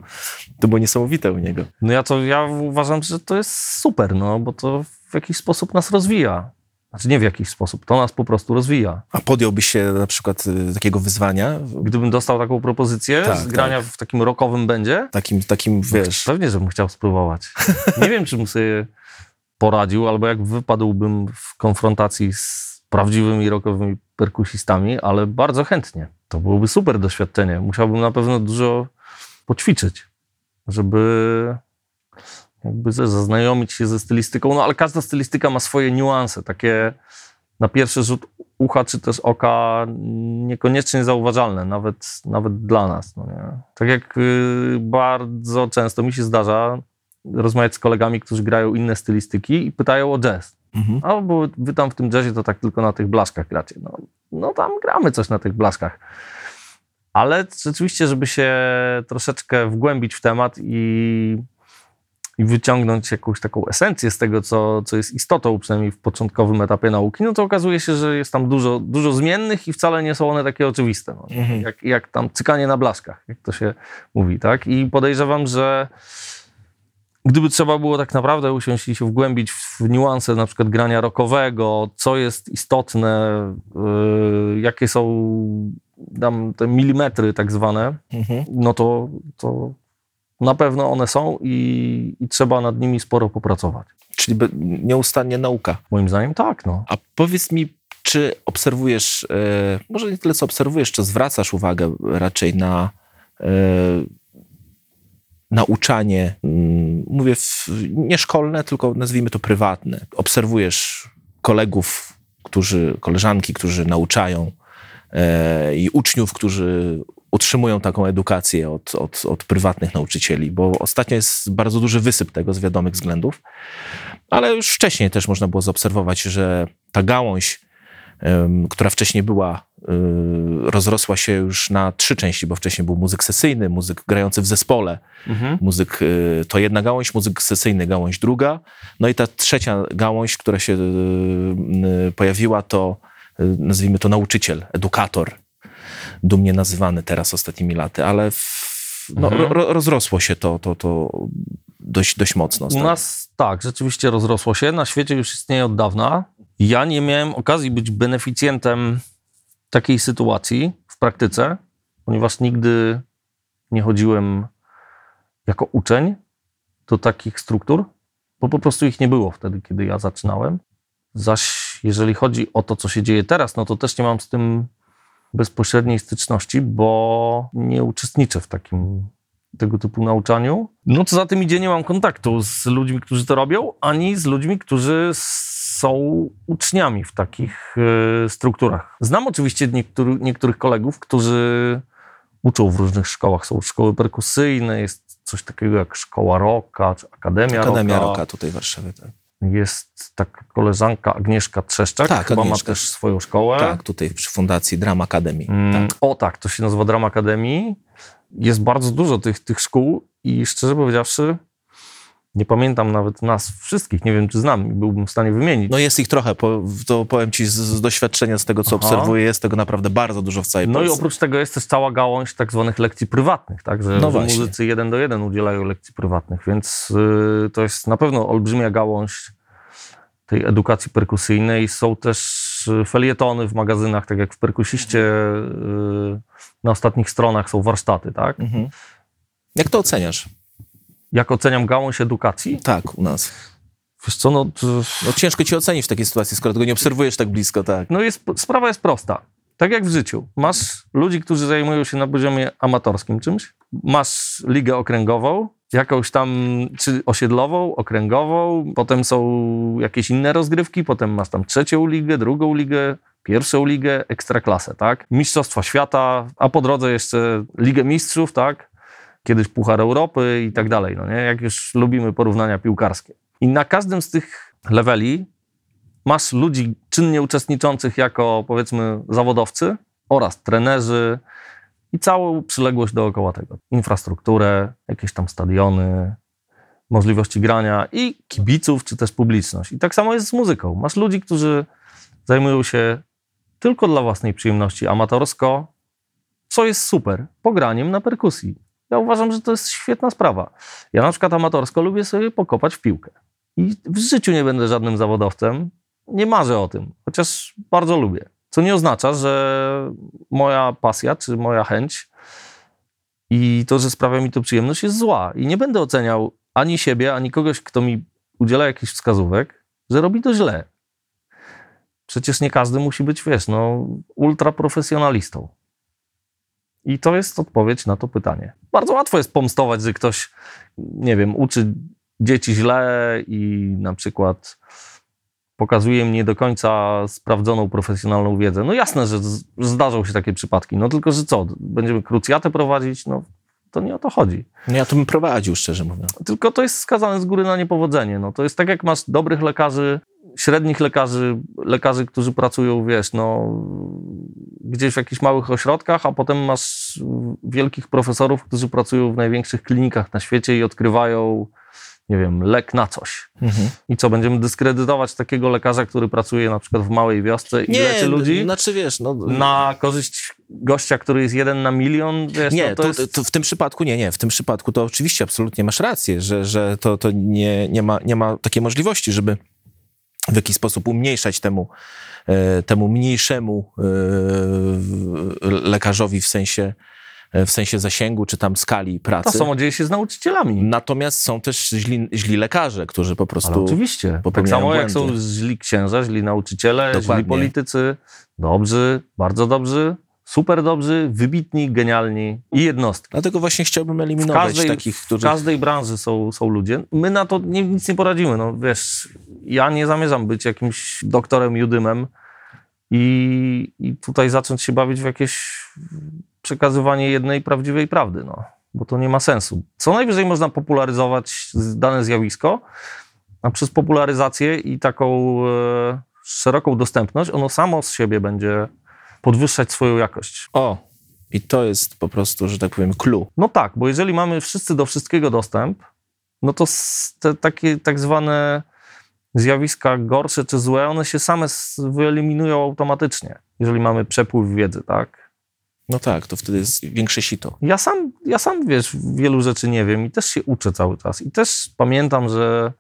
To było niesamowite u niego. No ja to ja uważam, że to jest super, no bo to w jakiś sposób nas rozwija. Znaczy nie w jakiś sposób, to nas po prostu rozwija. A podjąłbyś się na przykład y, takiego wyzwania? Gdybym dostał taką propozycję Tak, z grania w takim rockowym będzie, Takim, takim wiesz, pewnie, żebym chciał spróbować. Nie wiem, czy bym sobie poradził, albo jak wypadłbym w konfrontacji z prawdziwymi rockowymi perkusistami, ale bardzo chętnie. To byłoby super doświadczenie. Musiałbym na pewno dużo poćwiczyć, żeby jakby zaznajomić się ze stylistyką. No ale każda stylistyka ma swoje niuanse, takie na pierwszy rzut ucha czy też oka niekoniecznie zauważalne, nawet, nawet dla nas. No nie? Tak jak y, bardzo często mi się zdarza rozmawiać z kolegami, którzy grają inne stylistyki i pytają o jazz. Mhm. A bo wy tam w tym jazzie to tak tylko na tych blaszkach gracie. No, no tam gramy coś na tych blaszkach. Ale rzeczywiście, żeby się troszeczkę wgłębić w temat i, i wyciągnąć jakąś taką esencję z tego, co, co jest istotą, przynajmniej w początkowym etapie nauki, no to okazuje się, że jest tam dużo, dużo zmiennych i wcale nie są one takie oczywiste. No. Mhm. Jak, jak tam cykanie na blaszkach, jak to się mówi, tak? I podejrzewam, że gdyby trzeba było tak naprawdę usiąść i się wgłębić w niuanse na przykład grania rockowego, co jest istotne, yy, jakie są tam te milimetry tak zwane, Mhm. no to, to na pewno one są i, i trzeba nad nimi sporo popracować. Czyli nieustannie nauka. Moim zdaniem tak, no. A powiedz mi, czy obserwujesz, e, może nie tyle co obserwujesz, czy zwracasz uwagę raczej na e, nauczanie, mm, mówię w, nie szkolne, tylko nazwijmy to prywatne. Obserwujesz kolegów, którzy, koleżanki, którzy nauczają e, i uczniów, którzy utrzymują taką edukację od, od, od prywatnych nauczycieli, bo ostatnio jest bardzo duży wysyp tego z wiadomych względów, ale już wcześniej też można było zaobserwować, że ta gałąź, która wcześniej była, rozrosła się już na trzy części, bo wcześniej był muzyk sesyjny, muzyk grający w zespole, muzyk y, to jedna gałąź, muzyk sesyjny gałąź druga, no i ta trzecia gałąź, która się y, y, pojawiła, to y, nazwijmy to nauczyciel, edukator, dumnie nazywany teraz ostatnimi laty, ale w, no, Mhm. ro, rozrosło się to, to, to dość, dość mocno. U nas tak, rzeczywiście rozrosło się. Na świecie już istnieje od dawna. Ja nie miałem okazji być beneficjentem takiej sytuacji w praktyce, ponieważ nigdy nie chodziłem jako uczeń do takich struktur, bo po prostu ich nie było wtedy, kiedy ja zaczynałem. Zaś jeżeli chodzi o to, co się dzieje teraz, no to też nie mam z tym bezpośredniej styczności, bo nie uczestniczę w takim tego typu nauczaniu. No co za tym idzie, nie mam kontaktu z ludźmi, którzy to robią, ani z ludźmi, którzy są uczniami w takich e, strukturach. Znam oczywiście niektóry, niektórych kolegów, którzy uczą w różnych szkołach. Są szkoły perkusyjne, jest coś takiego jak szkoła rocka, czy akademia, Akademia. Roka tutaj w Warszawie. Tak, Jest taka koleżanka Agnieszka Trzeszczak, Tak, chyba Agnieszka. ma też swoją szkołę. tak tutaj przy Fundacji Drama Academy. Mm, Tak. O tak, to się nazywa Drama Akademii. Jest bardzo dużo tych, tych szkół i szczerze powiedziawszy, nie pamiętam nawet nas wszystkich, nie wiem czy znam byłbym w stanie wymienić. No jest ich trochę, po, to powiem ci z, z doświadczenia, z tego co Aha. obserwuję, jest tego naprawdę bardzo dużo w całej No i Polsce. oprócz tego jest też cała gałąź tak zwanych lekcji prywatnych, tak? Że, No muzycy jeden do jeden udzielają lekcji prywatnych, więc y, to jest na pewno olbrzymia gałąź tej edukacji perkusyjnej. Są też y, felietony w magazynach, tak jak w Perkusiście y, na ostatnich stronach są warsztaty, tak? Mhm. Jak to oceniasz? Jak oceniam gałąź edukacji? Tak, u nas. Wiesz co, no, to, No ciężko ci ocenić w takiej sytuacji, skoro tego nie obserwujesz tak blisko, tak. no jest, sprawa jest prosta. Tak jak w życiu. Masz ludzi, którzy zajmują się na poziomie amatorskim czymś, masz ligę okręgową jakąś tam, czy osiedlową, okręgową, potem są jakieś inne rozgrywki, potem masz tam trzecią ligę, drugą ligę, pierwszą ligę, ekstraklasę, tak? Mistrzostwa świata, a po drodze jeszcze Ligę Mistrzów, tak? Kiedyś Puchar Europy i tak dalej, no nie? Jak już lubimy porównania piłkarskie. I na każdym z tych leveli masz ludzi czynnie uczestniczących jako, powiedzmy, zawodowcy oraz trenerzy i całą przyległość dookoła tego. Infrastrukturę, jakieś tam stadiony, możliwości grania i kibiców, czy też publiczność. I tak samo jest z muzyką. Masz ludzi, którzy zajmują się tylko dla własnej przyjemności, amatorsko, co jest super, pograniem na perkusji. Ja uważam, że to jest świetna sprawa. Ja na przykład amatorsko lubię sobie pokopać w piłkę. I w życiu nie będę żadnym zawodowcem. Nie marzę o tym, chociaż bardzo lubię. Co nie oznacza, że moja pasja czy moja chęć i to, że sprawia mi to przyjemność, jest zła. I nie będę oceniał ani siebie, ani kogoś, kto mi udziela jakichś wskazówek, że robi to źle. Przecież nie każdy musi być, wiesz, no, ultraprofesjonalistą. I to jest odpowiedź na to pytanie. Bardzo łatwo jest pomstować, że ktoś, nie wiem, uczy dzieci źle i na przykład pokazuje mi nie do końca sprawdzoną profesjonalną wiedzę. No jasne, że zdarzą się takie przypadki. No tylko, że co? Będziemy krucjatę prowadzić? No to nie o to chodzi. No ja to bym prowadził, szczerze mówiąc. Tylko to jest skazane z góry na niepowodzenie. No, to jest tak, jak masz dobrych lekarzy, średnich lekarzy, lekarzy, którzy pracują, wiesz, no, gdzieś w jakichś małych ośrodkach, a potem masz wielkich profesorów, którzy pracują w największych klinikach na świecie i odkrywają, nie wiem, lek na coś. Mhm. I co, będziemy dyskredytować takiego lekarza, który pracuje na przykład w małej wiosce i leczy ludzi znaczy wiesz, no... na korzyść gościa, który jest jeden na milion, wiesz, Nie, no, to, to, jest... to w tym przypadku nie, nie. W tym przypadku to oczywiście absolutnie masz rację, że, że to, to nie, nie, ma, nie ma takiej możliwości, żeby w jakiś sposób umniejszać temu, e, temu mniejszemu e, lekarzowi w sensie, w sensie zasięgu czy tam skali To pracy. samo dzieje się z nauczycielami. Natomiast są też źli, źli lekarze, którzy po Ale prostu... oczywiście. Tak samo jak są błędy. źli księża, źli nauczyciele, Dokładnie. źli politycy, dobrzy, bardzo dobrzy, super dobrzy, wybitni, genialni i jednostki. Dlatego właśnie chciałbym W eliminować każdej, takich, w którzy... każdej branży są, są ludzie. My na to nie, nic nie poradzimy. No, wiesz, ja nie zamierzam być jakimś doktorem Judymem i, i tutaj zacząć się bawić w jakieś przekazywanie jednej prawdziwej prawdy, no, bo to nie ma sensu. Co najwyżej można popularyzować dane zjawisko, a przez popularyzację i taką e, szeroką dostępność, ono samo z siebie będzie podwyższać swoją jakość. O, i to jest po prostu, że tak powiem, clue. No tak, bo jeżeli mamy wszyscy do wszystkiego dostęp, no to te takie tak zwane zjawiska gorsze czy złe, one się same wyeliminują automatycznie, jeżeli mamy przepływ wiedzy, tak? No tak, to wtedy jest większe sito. Ja sam, ja sam, wiesz, wielu rzeczy nie wiem i też się uczę cały czas. I też pamiętam, że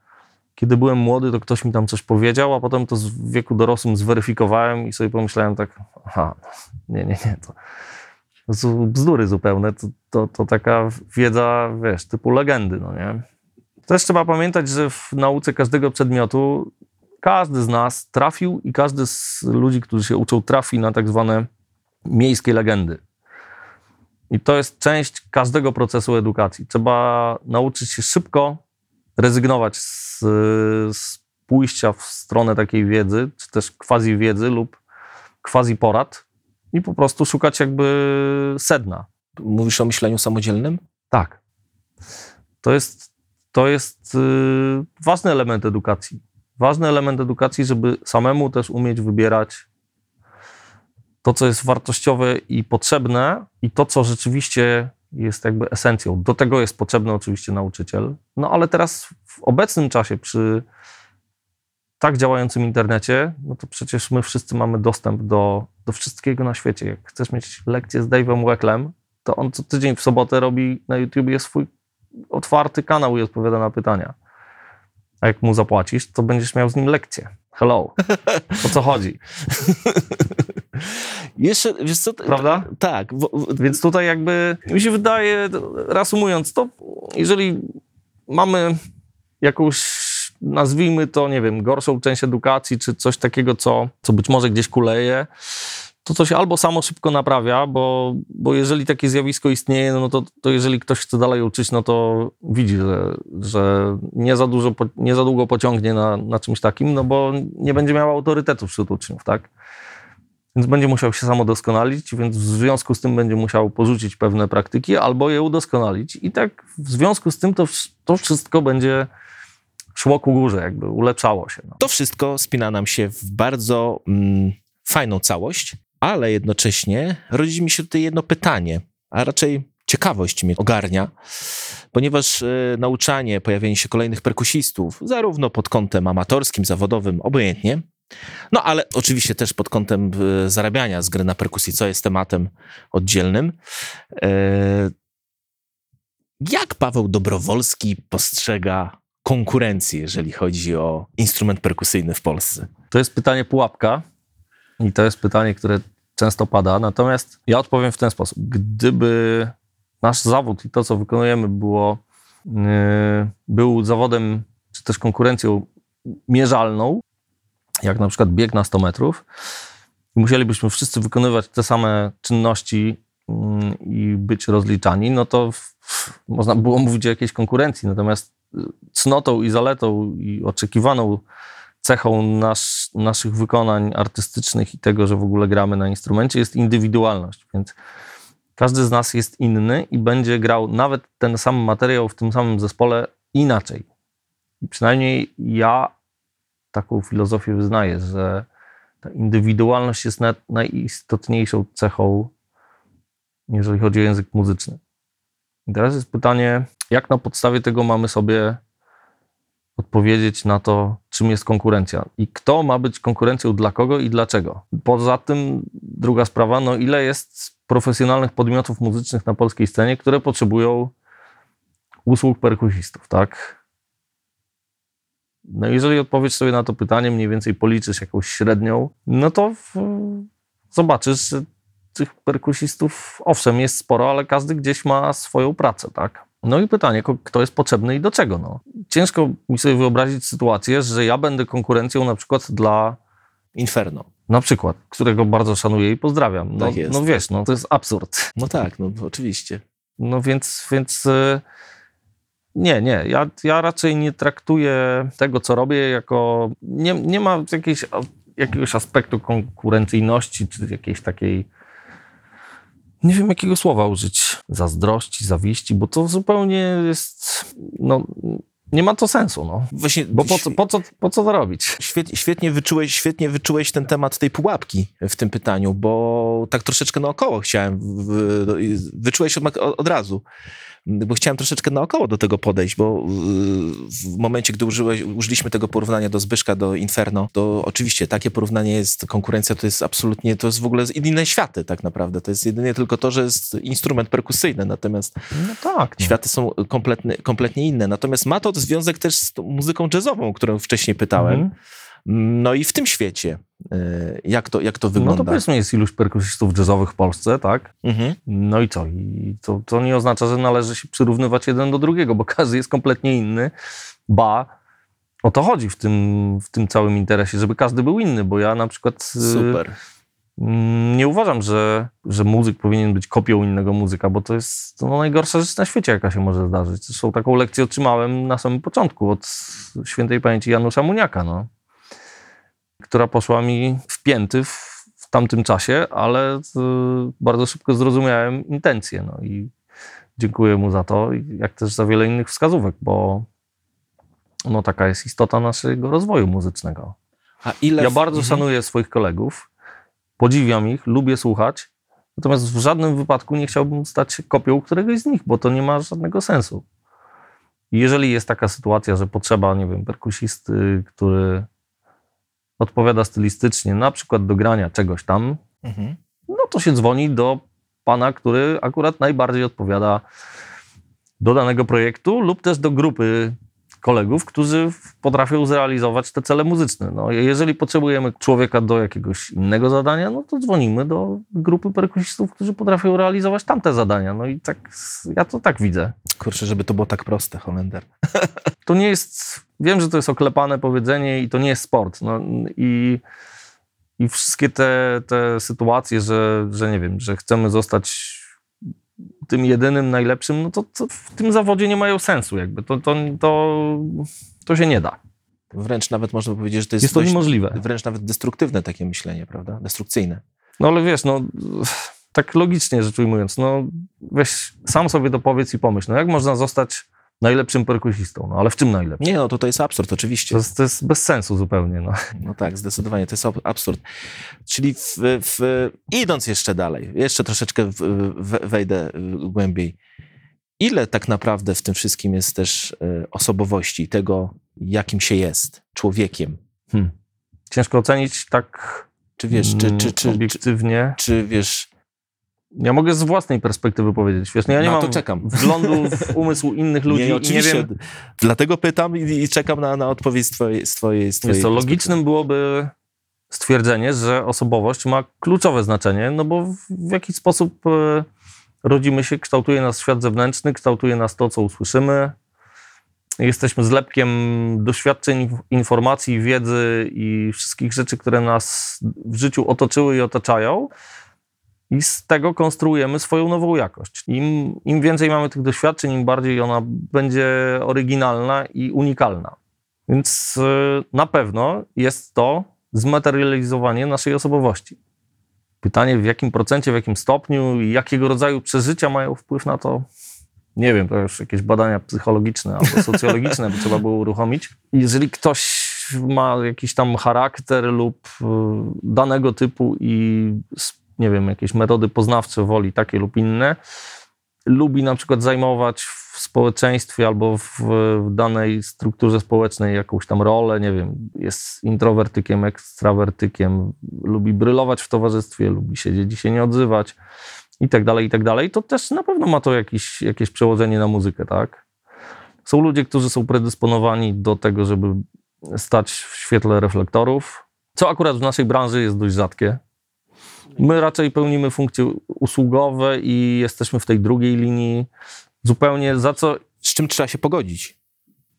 kiedy byłem młody, to ktoś mi tam coś powiedział, a potem to w wieku dorosłym zweryfikowałem i sobie pomyślałem tak, aha, nie, nie, nie, to, to są bzdury zupełne, to, to, to taka wiedza, wiesz, typu legendy, no nie? Też trzeba pamiętać, że w nauce każdego przedmiotu każdy z nas trafił i każdy z ludzi, którzy się uczą, trafi na tak zwane miejskie legendy. I to jest część każdego procesu edukacji. Trzeba nauczyć się szybko rezygnować z, z pójścia w stronę takiej wiedzy, czy też quasi wiedzy lub quasi porad i po prostu szukać jakby sedna. Mówisz o myśleniu samodzielnym? Tak. To jest, to jest yy, ważny element edukacji. Ważny element edukacji, żeby samemu też umieć wybierać to, co jest wartościowe i potrzebne, i to, co rzeczywiście jest jakby esencją. Do tego jest potrzebny oczywiście nauczyciel. No ale teraz w obecnym czasie, przy tak działającym internecie, no to przecież my wszyscy mamy dostęp do, do wszystkiego na świecie. Jak chcesz mieć lekcję z Dave'em Wecklem, to on co tydzień w sobotę robi na YouTubie swój otwarty kanał i odpowiada na pytania. A jak mu zapłacisz, to będziesz miał z nim lekcję. Hello. O co chodzi? Jeszcze, wiesz co? Prawda? Tak. Więc tutaj jakby mi się wydaje, reasumując to, jeżeli mamy jakąś, nazwijmy to, nie wiem, gorszą część edukacji, czy coś takiego, co, co być może gdzieś kuleje, to to się albo samo szybko naprawia, bo, bo jeżeli takie zjawisko istnieje, no to, to jeżeli ktoś chce dalej uczyć, no to widzi, że, że nie, za dużo, nie za długo pociągnie na, na czymś takim, no bo nie będzie miał autorytetu wśród uczniów, tak? Więc będzie musiał się samo doskonalić, więc w związku z tym będzie musiał porzucić pewne praktyki albo je udoskonalić. I tak w związku z tym to, to wszystko będzie szło ku górze, jakby ulepszało się. No. To wszystko spina nam się w bardzo mm, fajną całość, ale jednocześnie rodzi mi się tutaj jedno pytanie, a raczej ciekawość mnie ogarnia, ponieważ e, nauczanie, pojawienie się kolejnych perkusistów, zarówno pod kątem amatorskim, zawodowym, obojętnie, no ale oczywiście też pod kątem e, zarabiania z gry na perkusji, co jest tematem oddzielnym. E, jak Paweł Dobrowolski postrzega konkurencję, jeżeli chodzi o instrument perkusyjny w Polsce? To jest pytanie pułapka i to jest pytanie, które często pada. Natomiast ja odpowiem w ten sposób. Gdyby nasz zawód i to, co wykonujemy, było, yy, był zawodem czy też konkurencją mierzalną, jak na przykład bieg na 100 metrów, musielibyśmy wszyscy wykonywać te same czynności mm, i być rozliczani, no to w, można było mówić o jakiejś konkurencji. Natomiast y, cnotą i zaletą i oczekiwaną cechą nasz, naszych wykonań artystycznych i tego, że w ogóle gramy na instrumencie, jest indywidualność. Więc każdy z nas jest inny i będzie grał nawet ten sam materiał w tym samym zespole inaczej. I przynajmniej ja taką filozofię wyznaję, że ta indywidualność jest naj, najistotniejszą cechą, jeżeli chodzi o język muzyczny. I teraz jest pytanie, jak na podstawie tego mamy sobie odpowiedzieć na to, czym jest konkurencja i kto ma być konkurencją dla kogo i dlaczego. Poza tym druga sprawa, no ile jest profesjonalnych podmiotów muzycznych na polskiej scenie, które potrzebują usług perkusistów, tak? No jeżeli odpowiesz sobie na to pytanie, mniej więcej policzysz jakąś średnią, no to w, zobaczysz, że tych perkusistów owszem jest sporo, ale każdy gdzieś ma swoją pracę, tak? No i pytanie, kto jest potrzebny i do czego? No. Ciężko mi sobie wyobrazić sytuację, że ja będę konkurencją na przykład dla, Inferno. na przykład, którego bardzo szanuję i pozdrawiam. No, Tak jest. no wiesz, no to jest absurd. No tak, no oczywiście. No więc, więc y, nie, nie. Ja, ja raczej nie traktuję tego, co robię, jako. Nie, nie ma jakiejś, jakiegoś aspektu konkurencyjności, czy jakiejś takiej. Nie wiem, jakiego słowa użyć. Zazdrości, zawiści, bo to zupełnie jest. No, nie ma to sensu, no. Właśnie, Bo po co, po co, po co to robić? Świetnie, świetnie, wyczułeś, świetnie wyczułeś ten temat tej pułapki w tym pytaniu, bo tak troszeczkę naokoło chciałem, wyczułeś od, od razu, bo chciałem troszeczkę naokoło do tego podejść, bo yy, w momencie, gdy użyłeś, użyliśmy tego porównania do Zbyszka, do Inferno, to oczywiście takie porównanie jest, konkurencja to jest absolutnie, to jest w ogóle inne światy tak naprawdę, to jest jedynie tylko to, że jest instrument perkusyjny, natomiast No tak. No. światy są kompletnie, kompletnie inne. Natomiast ma to związek też z muzyką jazzową, o którą wcześniej pytałem. Mhm. No i w tym świecie, y, jak to, jak to No wygląda? to powiedzmy, jest iluś perkusistów jazzowych w Polsce, tak? Mhm. No i co? I to, to nie oznacza, że należy się przyrównywać jeden do drugiego, bo każdy jest kompletnie inny. Ba, o to chodzi w tym, w tym całym interesie, żeby każdy był inny, bo ja na przykład y, Super. mm, nie uważam, że, że muzyk powinien być kopią innego muzyka, bo to jest to najgorsza rzecz na świecie, jaka się może zdarzyć. Zresztą taką lekcję otrzymałem na samym początku od świętej pamięci Janusza Muniaka, no, która poszła mi w pięty w, w tamtym czasie, ale y, bardzo szybko zrozumiałem intencje. No i dziękuję mu za to, jak też za wiele innych wskazówek, bo no, taka jest istota naszego rozwoju muzycznego. Ile... Ja bardzo Mhm. szanuję swoich kolegów, podziwiam ich, lubię słuchać, natomiast w żadnym wypadku nie chciałbym stać się kopią któregoś z nich, bo to nie ma żadnego sensu. Jeżeli jest taka sytuacja, że potrzeba, nie wiem, perkusisty, który odpowiada stylistycznie, na przykład do grania czegoś tam, Mhm. no to się dzwoni do pana, który akurat najbardziej odpowiada do danego projektu lub też do grupy kolegów, którzy potrafią zrealizować te cele muzyczne. No, jeżeli potrzebujemy człowieka do jakiegoś innego zadania, no to dzwonimy do grupy perkusistów, którzy potrafią realizować tamte zadania. No i tak, ja to tak widzę. Kurczę, żeby to było tak proste, Holender. To nie jest, wiem, że to jest oklepane powiedzenie i to nie jest sport. No, i, i wszystkie te, te sytuacje, że, że nie wiem, że chcemy zostać tym jedynym najlepszym, no to, to w tym zawodzie nie mają sensu jakby. To, to, to, to się nie da. Wręcz nawet można powiedzieć, że to jest, Jest to dość- niemożliwe. wręcz nawet destruktywne takie myślenie, prawda? Destrukcyjne. No ale wiesz, no tak logicznie rzecz ujmując, no weź sam sobie to powiedz i pomyśl, no jak można zostać najlepszym perkusistą, no ale w czym najlepszym? Nie, no to to jest absurd, oczywiście. To jest, to jest bez sensu zupełnie, no. No tak, zdecydowanie, to jest ab- absurd. Czyli w, w, idąc jeszcze dalej, jeszcze troszeczkę w, wejdę y, głębiej. Ile tak naprawdę w tym wszystkim jest też y, osobowości, tego, jakim się jest, człowiekiem? Hmm. Ciężko ocenić tak Czy wiesz, czy, czy, czy, czy, obiektywnie. czy wiesz, Ja mogę z własnej perspektywy powiedzieć, wiesz, no ja nie No to mam czekam. wglądu w umysł innych ludzi nie, i nie oczywiście, wiem, dlatego pytam i, i czekam na, na odpowiedź z twojej, z twojej, z twojej to perspektywy. logicznym byłoby stwierdzenie, że osobowość ma kluczowe znaczenie, no bo w, w jakiś sposób e, rodzimy się, kształtuje nas świat zewnętrzny, kształtuje nas to, co usłyszymy. Jesteśmy zlepkiem doświadczeń, informacji, wiedzy i wszystkich rzeczy, które nas w życiu otoczyły i otaczają. I z tego konstruujemy swoją nową jakość. Im, Im więcej mamy tych doświadczeń, im bardziej ona będzie oryginalna i unikalna. Więc y, na pewno jest to zmaterializowanie naszej osobowości. Pytanie, w jakim procencie, w jakim stopniu i jakiego rodzaju przeżycia mają wpływ na to, nie wiem, to już jakieś badania psychologiczne albo socjologiczne by trzeba było uruchomić. Jeżeli ktoś ma jakiś tam charakter lub y, danego typu i nie wiem, jakieś metody poznawcze woli takie lub inne, lubi na przykład zajmować w społeczeństwie albo w, w danej strukturze społecznej jakąś tam rolę, nie wiem, jest introwertykiem, ekstrawertykiem, lubi brylować w towarzystwie, lubi siedzieć i się nie odzywać i tak dalej, i tak dalej, to też na pewno ma to jakieś, jakieś przełożenie na muzykę, tak? Są ludzie, którzy są predysponowani do tego, żeby stać w świetle reflektorów, co akurat w naszej branży jest dość rzadkie. My raczej pełnimy funkcje usługowe i jesteśmy w tej drugiej linii zupełnie za co Z czym trzeba się pogodzić?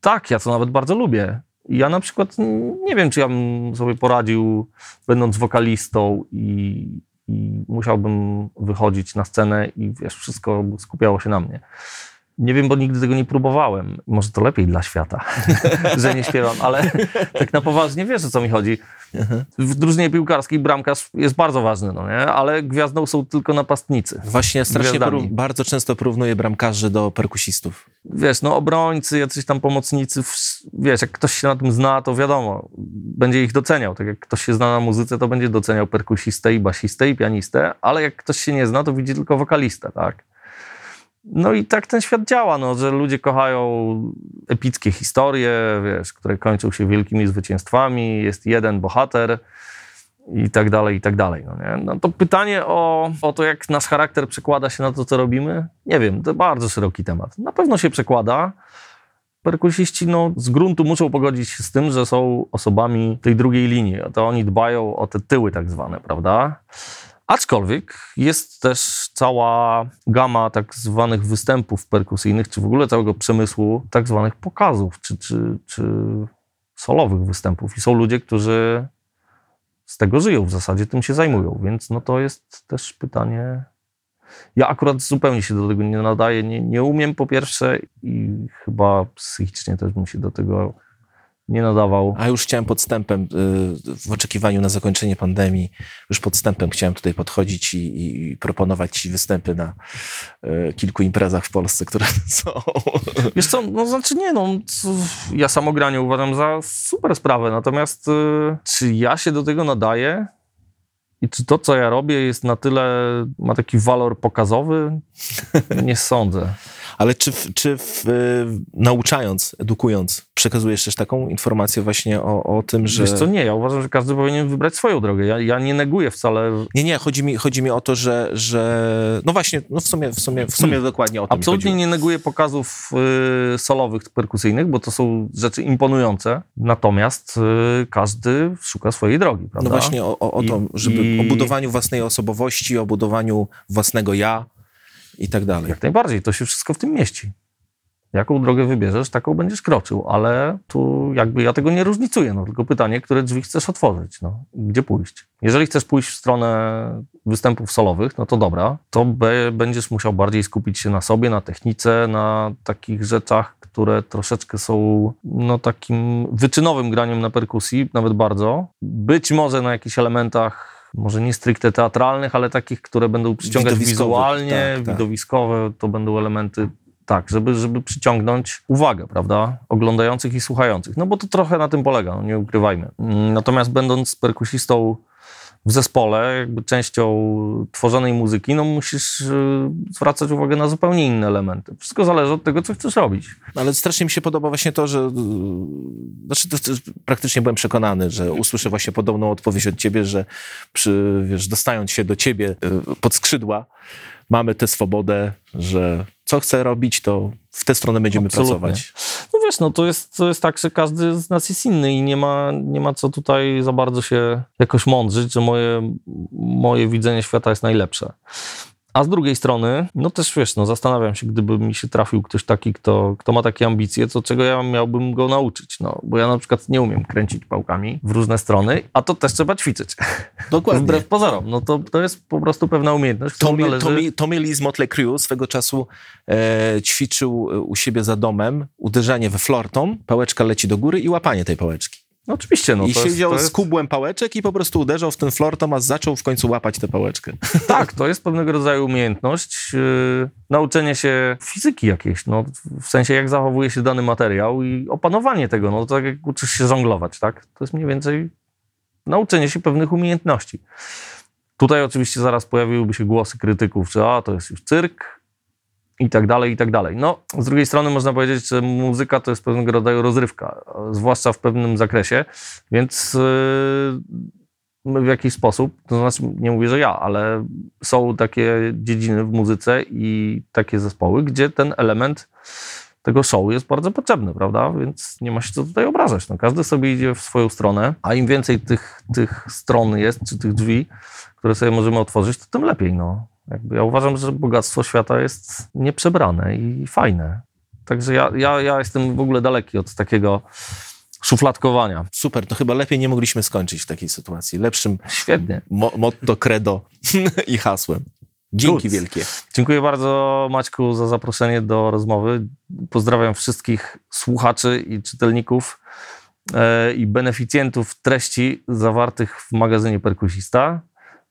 tak, ja to nawet bardzo lubię. Ja na przykład nie wiem, czy ja bym sobie poradził, będąc wokalistą i, i musiałbym wychodzić na scenę i wiesz, wszystko skupiało się na mnie. Nie wiem, bo nigdy tego nie próbowałem. Może to lepiej dla świata, że nie śpiewam, ale tak na poważnie wiesz, o co mi chodzi. W drużynie piłkarskiej bramkarz jest bardzo ważny, no nie? ale gwiazdą są tylko napastnicy. Właśnie strasznie poró- bardzo często porównuję bramkarzy do perkusistów. wiesz, no obrońcy, jacyś tam pomocnicy, w- wiesz, jak ktoś się na tym zna, to wiadomo, będzie ich doceniał. Tak jak ktoś się zna na muzyce, to będzie doceniał perkusistę i basistę i pianistę, ale jak ktoś się nie zna, to widzi tylko wokalistę, tak? No i tak ten świat działa, no, że ludzie kochają epickie historie, wiesz, które kończą się wielkimi zwycięstwami, jest jeden bohater i tak dalej, i tak dalej. No, nie? no to pytanie o, o to, jak nasz charakter przekłada się na to, co robimy, nie wiem, to bardzo szeroki temat. Na pewno się przekłada. Perkusiści no, z gruntu muszą pogodzić się z tym, że są osobami tej drugiej linii. To oni dbają o te tyły tak zwane, prawda? Aczkolwiek jest też cała gama tak zwanych występów perkusyjnych, czy w ogóle całego przemysłu tak zwanych pokazów, czy, czy, czy solowych występów. I są ludzie, którzy z tego żyją w zasadzie, tym się zajmują, więc no to jest też pytanie. Ja akurat zupełnie się do tego nie nadaję, nie, nie umiem po pierwsze i chyba psychicznie też bym się do tego nie nadawał. A już chciałem podstępem, y, w oczekiwaniu na zakończenie pandemii, już podstępem chciałem tutaj podchodzić i, i proponować ci występy na y, kilku imprezach w Polsce, które są. Wiesz co, no znaczy nie, no ja samogranie uważam za super sprawę, natomiast y, czy ja się do tego nadaję i czy to, co ja robię jest na tyle, ma taki walor pokazowy? Nie sądzę. Ale czy, w- czy w, y, nauczając, edukując, przekazujesz też taką informację właśnie o, o tym, że... Wiesz co, nie, ja uważam, że każdy powinien wybrać swoją drogę. Ja, ja nie neguję wcale Nie, nie, chodzi mi, chodzi mi o to, że, że no właśnie, no w sumie, w sumie, w sumie dokładnie o to mi Absolutnie nie neguję pokazów y, solowych, perkusyjnych, bo to są rzeczy imponujące. Natomiast y, każdy szuka swojej drogi, prawda? No właśnie o, o, o to, żeby i- o budowaniu własnej osobowości, o budowaniu własnego ja i tak dalej. Jak najbardziej, to się wszystko w tym mieści. Jaką drogę wybierzesz, taką będziesz kroczył, ale tu jakby ja tego nie różnicuję, no tylko pytanie, które drzwi chcesz otworzyć, no, gdzie pójść. Jeżeli chcesz pójść w stronę występów solowych, no to dobra, to be, będziesz musiał bardziej skupić się na sobie, na technice, na takich rzeczach, które troszeczkę są no takim wyczynowym graniem na perkusji, nawet bardzo. Być może na jakichś elementach może nie stricte teatralnych, ale takich, które będą przyciągać wizualnie, tak, tak. widowiskowe, to będą elementy tak, żeby, żeby przyciągnąć uwagę, prawda, oglądających i słuchających. No bo to trochę na tym polega, no nie ukrywajmy. Mm, Natomiast będąc perkusistą w zespole, jakby częścią tworzonej muzyki, no musisz y, zwracać uwagę na zupełnie inne elementy. Wszystko zależy od tego, co chcesz robić. Ale strasznie mi się podoba właśnie to, że yy, znaczy to, to, praktycznie byłem przekonany, że usłyszę właśnie podobną odpowiedź od ciebie, że przy, wiesz, dostając się do ciebie yy, pod skrzydła, mamy tę swobodę, że co chcę robić, to w tę stronę będziemy Absolutnie. pracować. No wiesz, no to jest, to jest tak, że każdy z nas jest inny i nie ma, nie ma co tutaj za bardzo się jakoś mądrzyć, że moje, moje widzenie świata jest najlepsze. A z drugiej strony, no też wiesz, no zastanawiam się, gdyby mi się trafił ktoś taki, kto, kto ma takie ambicje, to czego ja miałbym go nauczyć, no. Bo ja na przykład nie umiem kręcić pałkami w różne strony, a to też trzeba ćwiczyć. Dokładnie. Wbrew pozorom, no to, to jest po prostu pewna umiejętność, Tommy, należy... Tommy, Tommy Lee z Motley Crue swego czasu e, ćwiczył u siebie za domem uderzanie we flortom, pałeczka leci do góry i łapanie tej pałeczki. No oczywiście, no I to jest, siedział z jest... kubłem pałeczek i po prostu uderzał w ten flortom, a zaczął w końcu łapać tę pałeczkę. Tak, to jest pewnego rodzaju umiejętność, yy, nauczenie się fizyki jakiejś, no, w sensie jak zachowuje się dany materiał i opanowanie tego, no tak jak uczysz się żonglować, tak? To jest mniej więcej nauczenie się pewnych umiejętności. Tutaj oczywiście zaraz pojawiłyby się głosy krytyków, że a, to jest już cyrk i tak dalej, i tak dalej. No, z drugiej strony można powiedzieć, że muzyka to jest pewnego rodzaju rozrywka, zwłaszcza w pewnym zakresie, więc yy, w jakiś sposób, to znaczy nie mówię, że ja, ale są takie dziedziny w muzyce i takie zespoły, gdzie ten element tego show jest bardzo potrzebny, prawda? Więc nie ma się co tutaj obrażać. No, każdy sobie idzie w swoją stronę, a im więcej tych, tych stron jest, czy tych drzwi, które sobie możemy otworzyć, to tym lepiej. No. Jakby ja uważam, że bogactwo świata jest nieprzebrane i fajne. Także ja, ja, ja jestem w ogóle daleki od takiego szufladkowania. Super, to chyba lepiej nie mogliśmy skończyć w takiej sytuacji. Lepszym Świetnie. mo- motto, credo i hasłem. Dzięki Good. wielkie. Dziękuję bardzo Maćku za zaproszenie do rozmowy. Pozdrawiam wszystkich słuchaczy i czytelników e, i beneficjentów treści zawartych w magazynie Perkusista.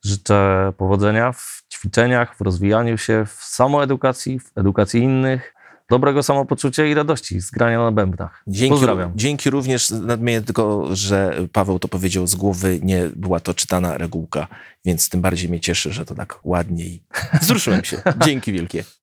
Życzę powodzenia w ćwiczeniach, w rozwijaniu się, w samoedukacji, w edukacji innych, dobrego samopoczucia i radości z grania na bębnach. Dzięki, Pozdrawiam. dzięki również, nadmienię tylko, że Paweł to powiedział z głowy, nie była to czytana regułka, więc tym bardziej mnie cieszy, że to tak ładnie i wzruszyłem się. Dzięki wielkie.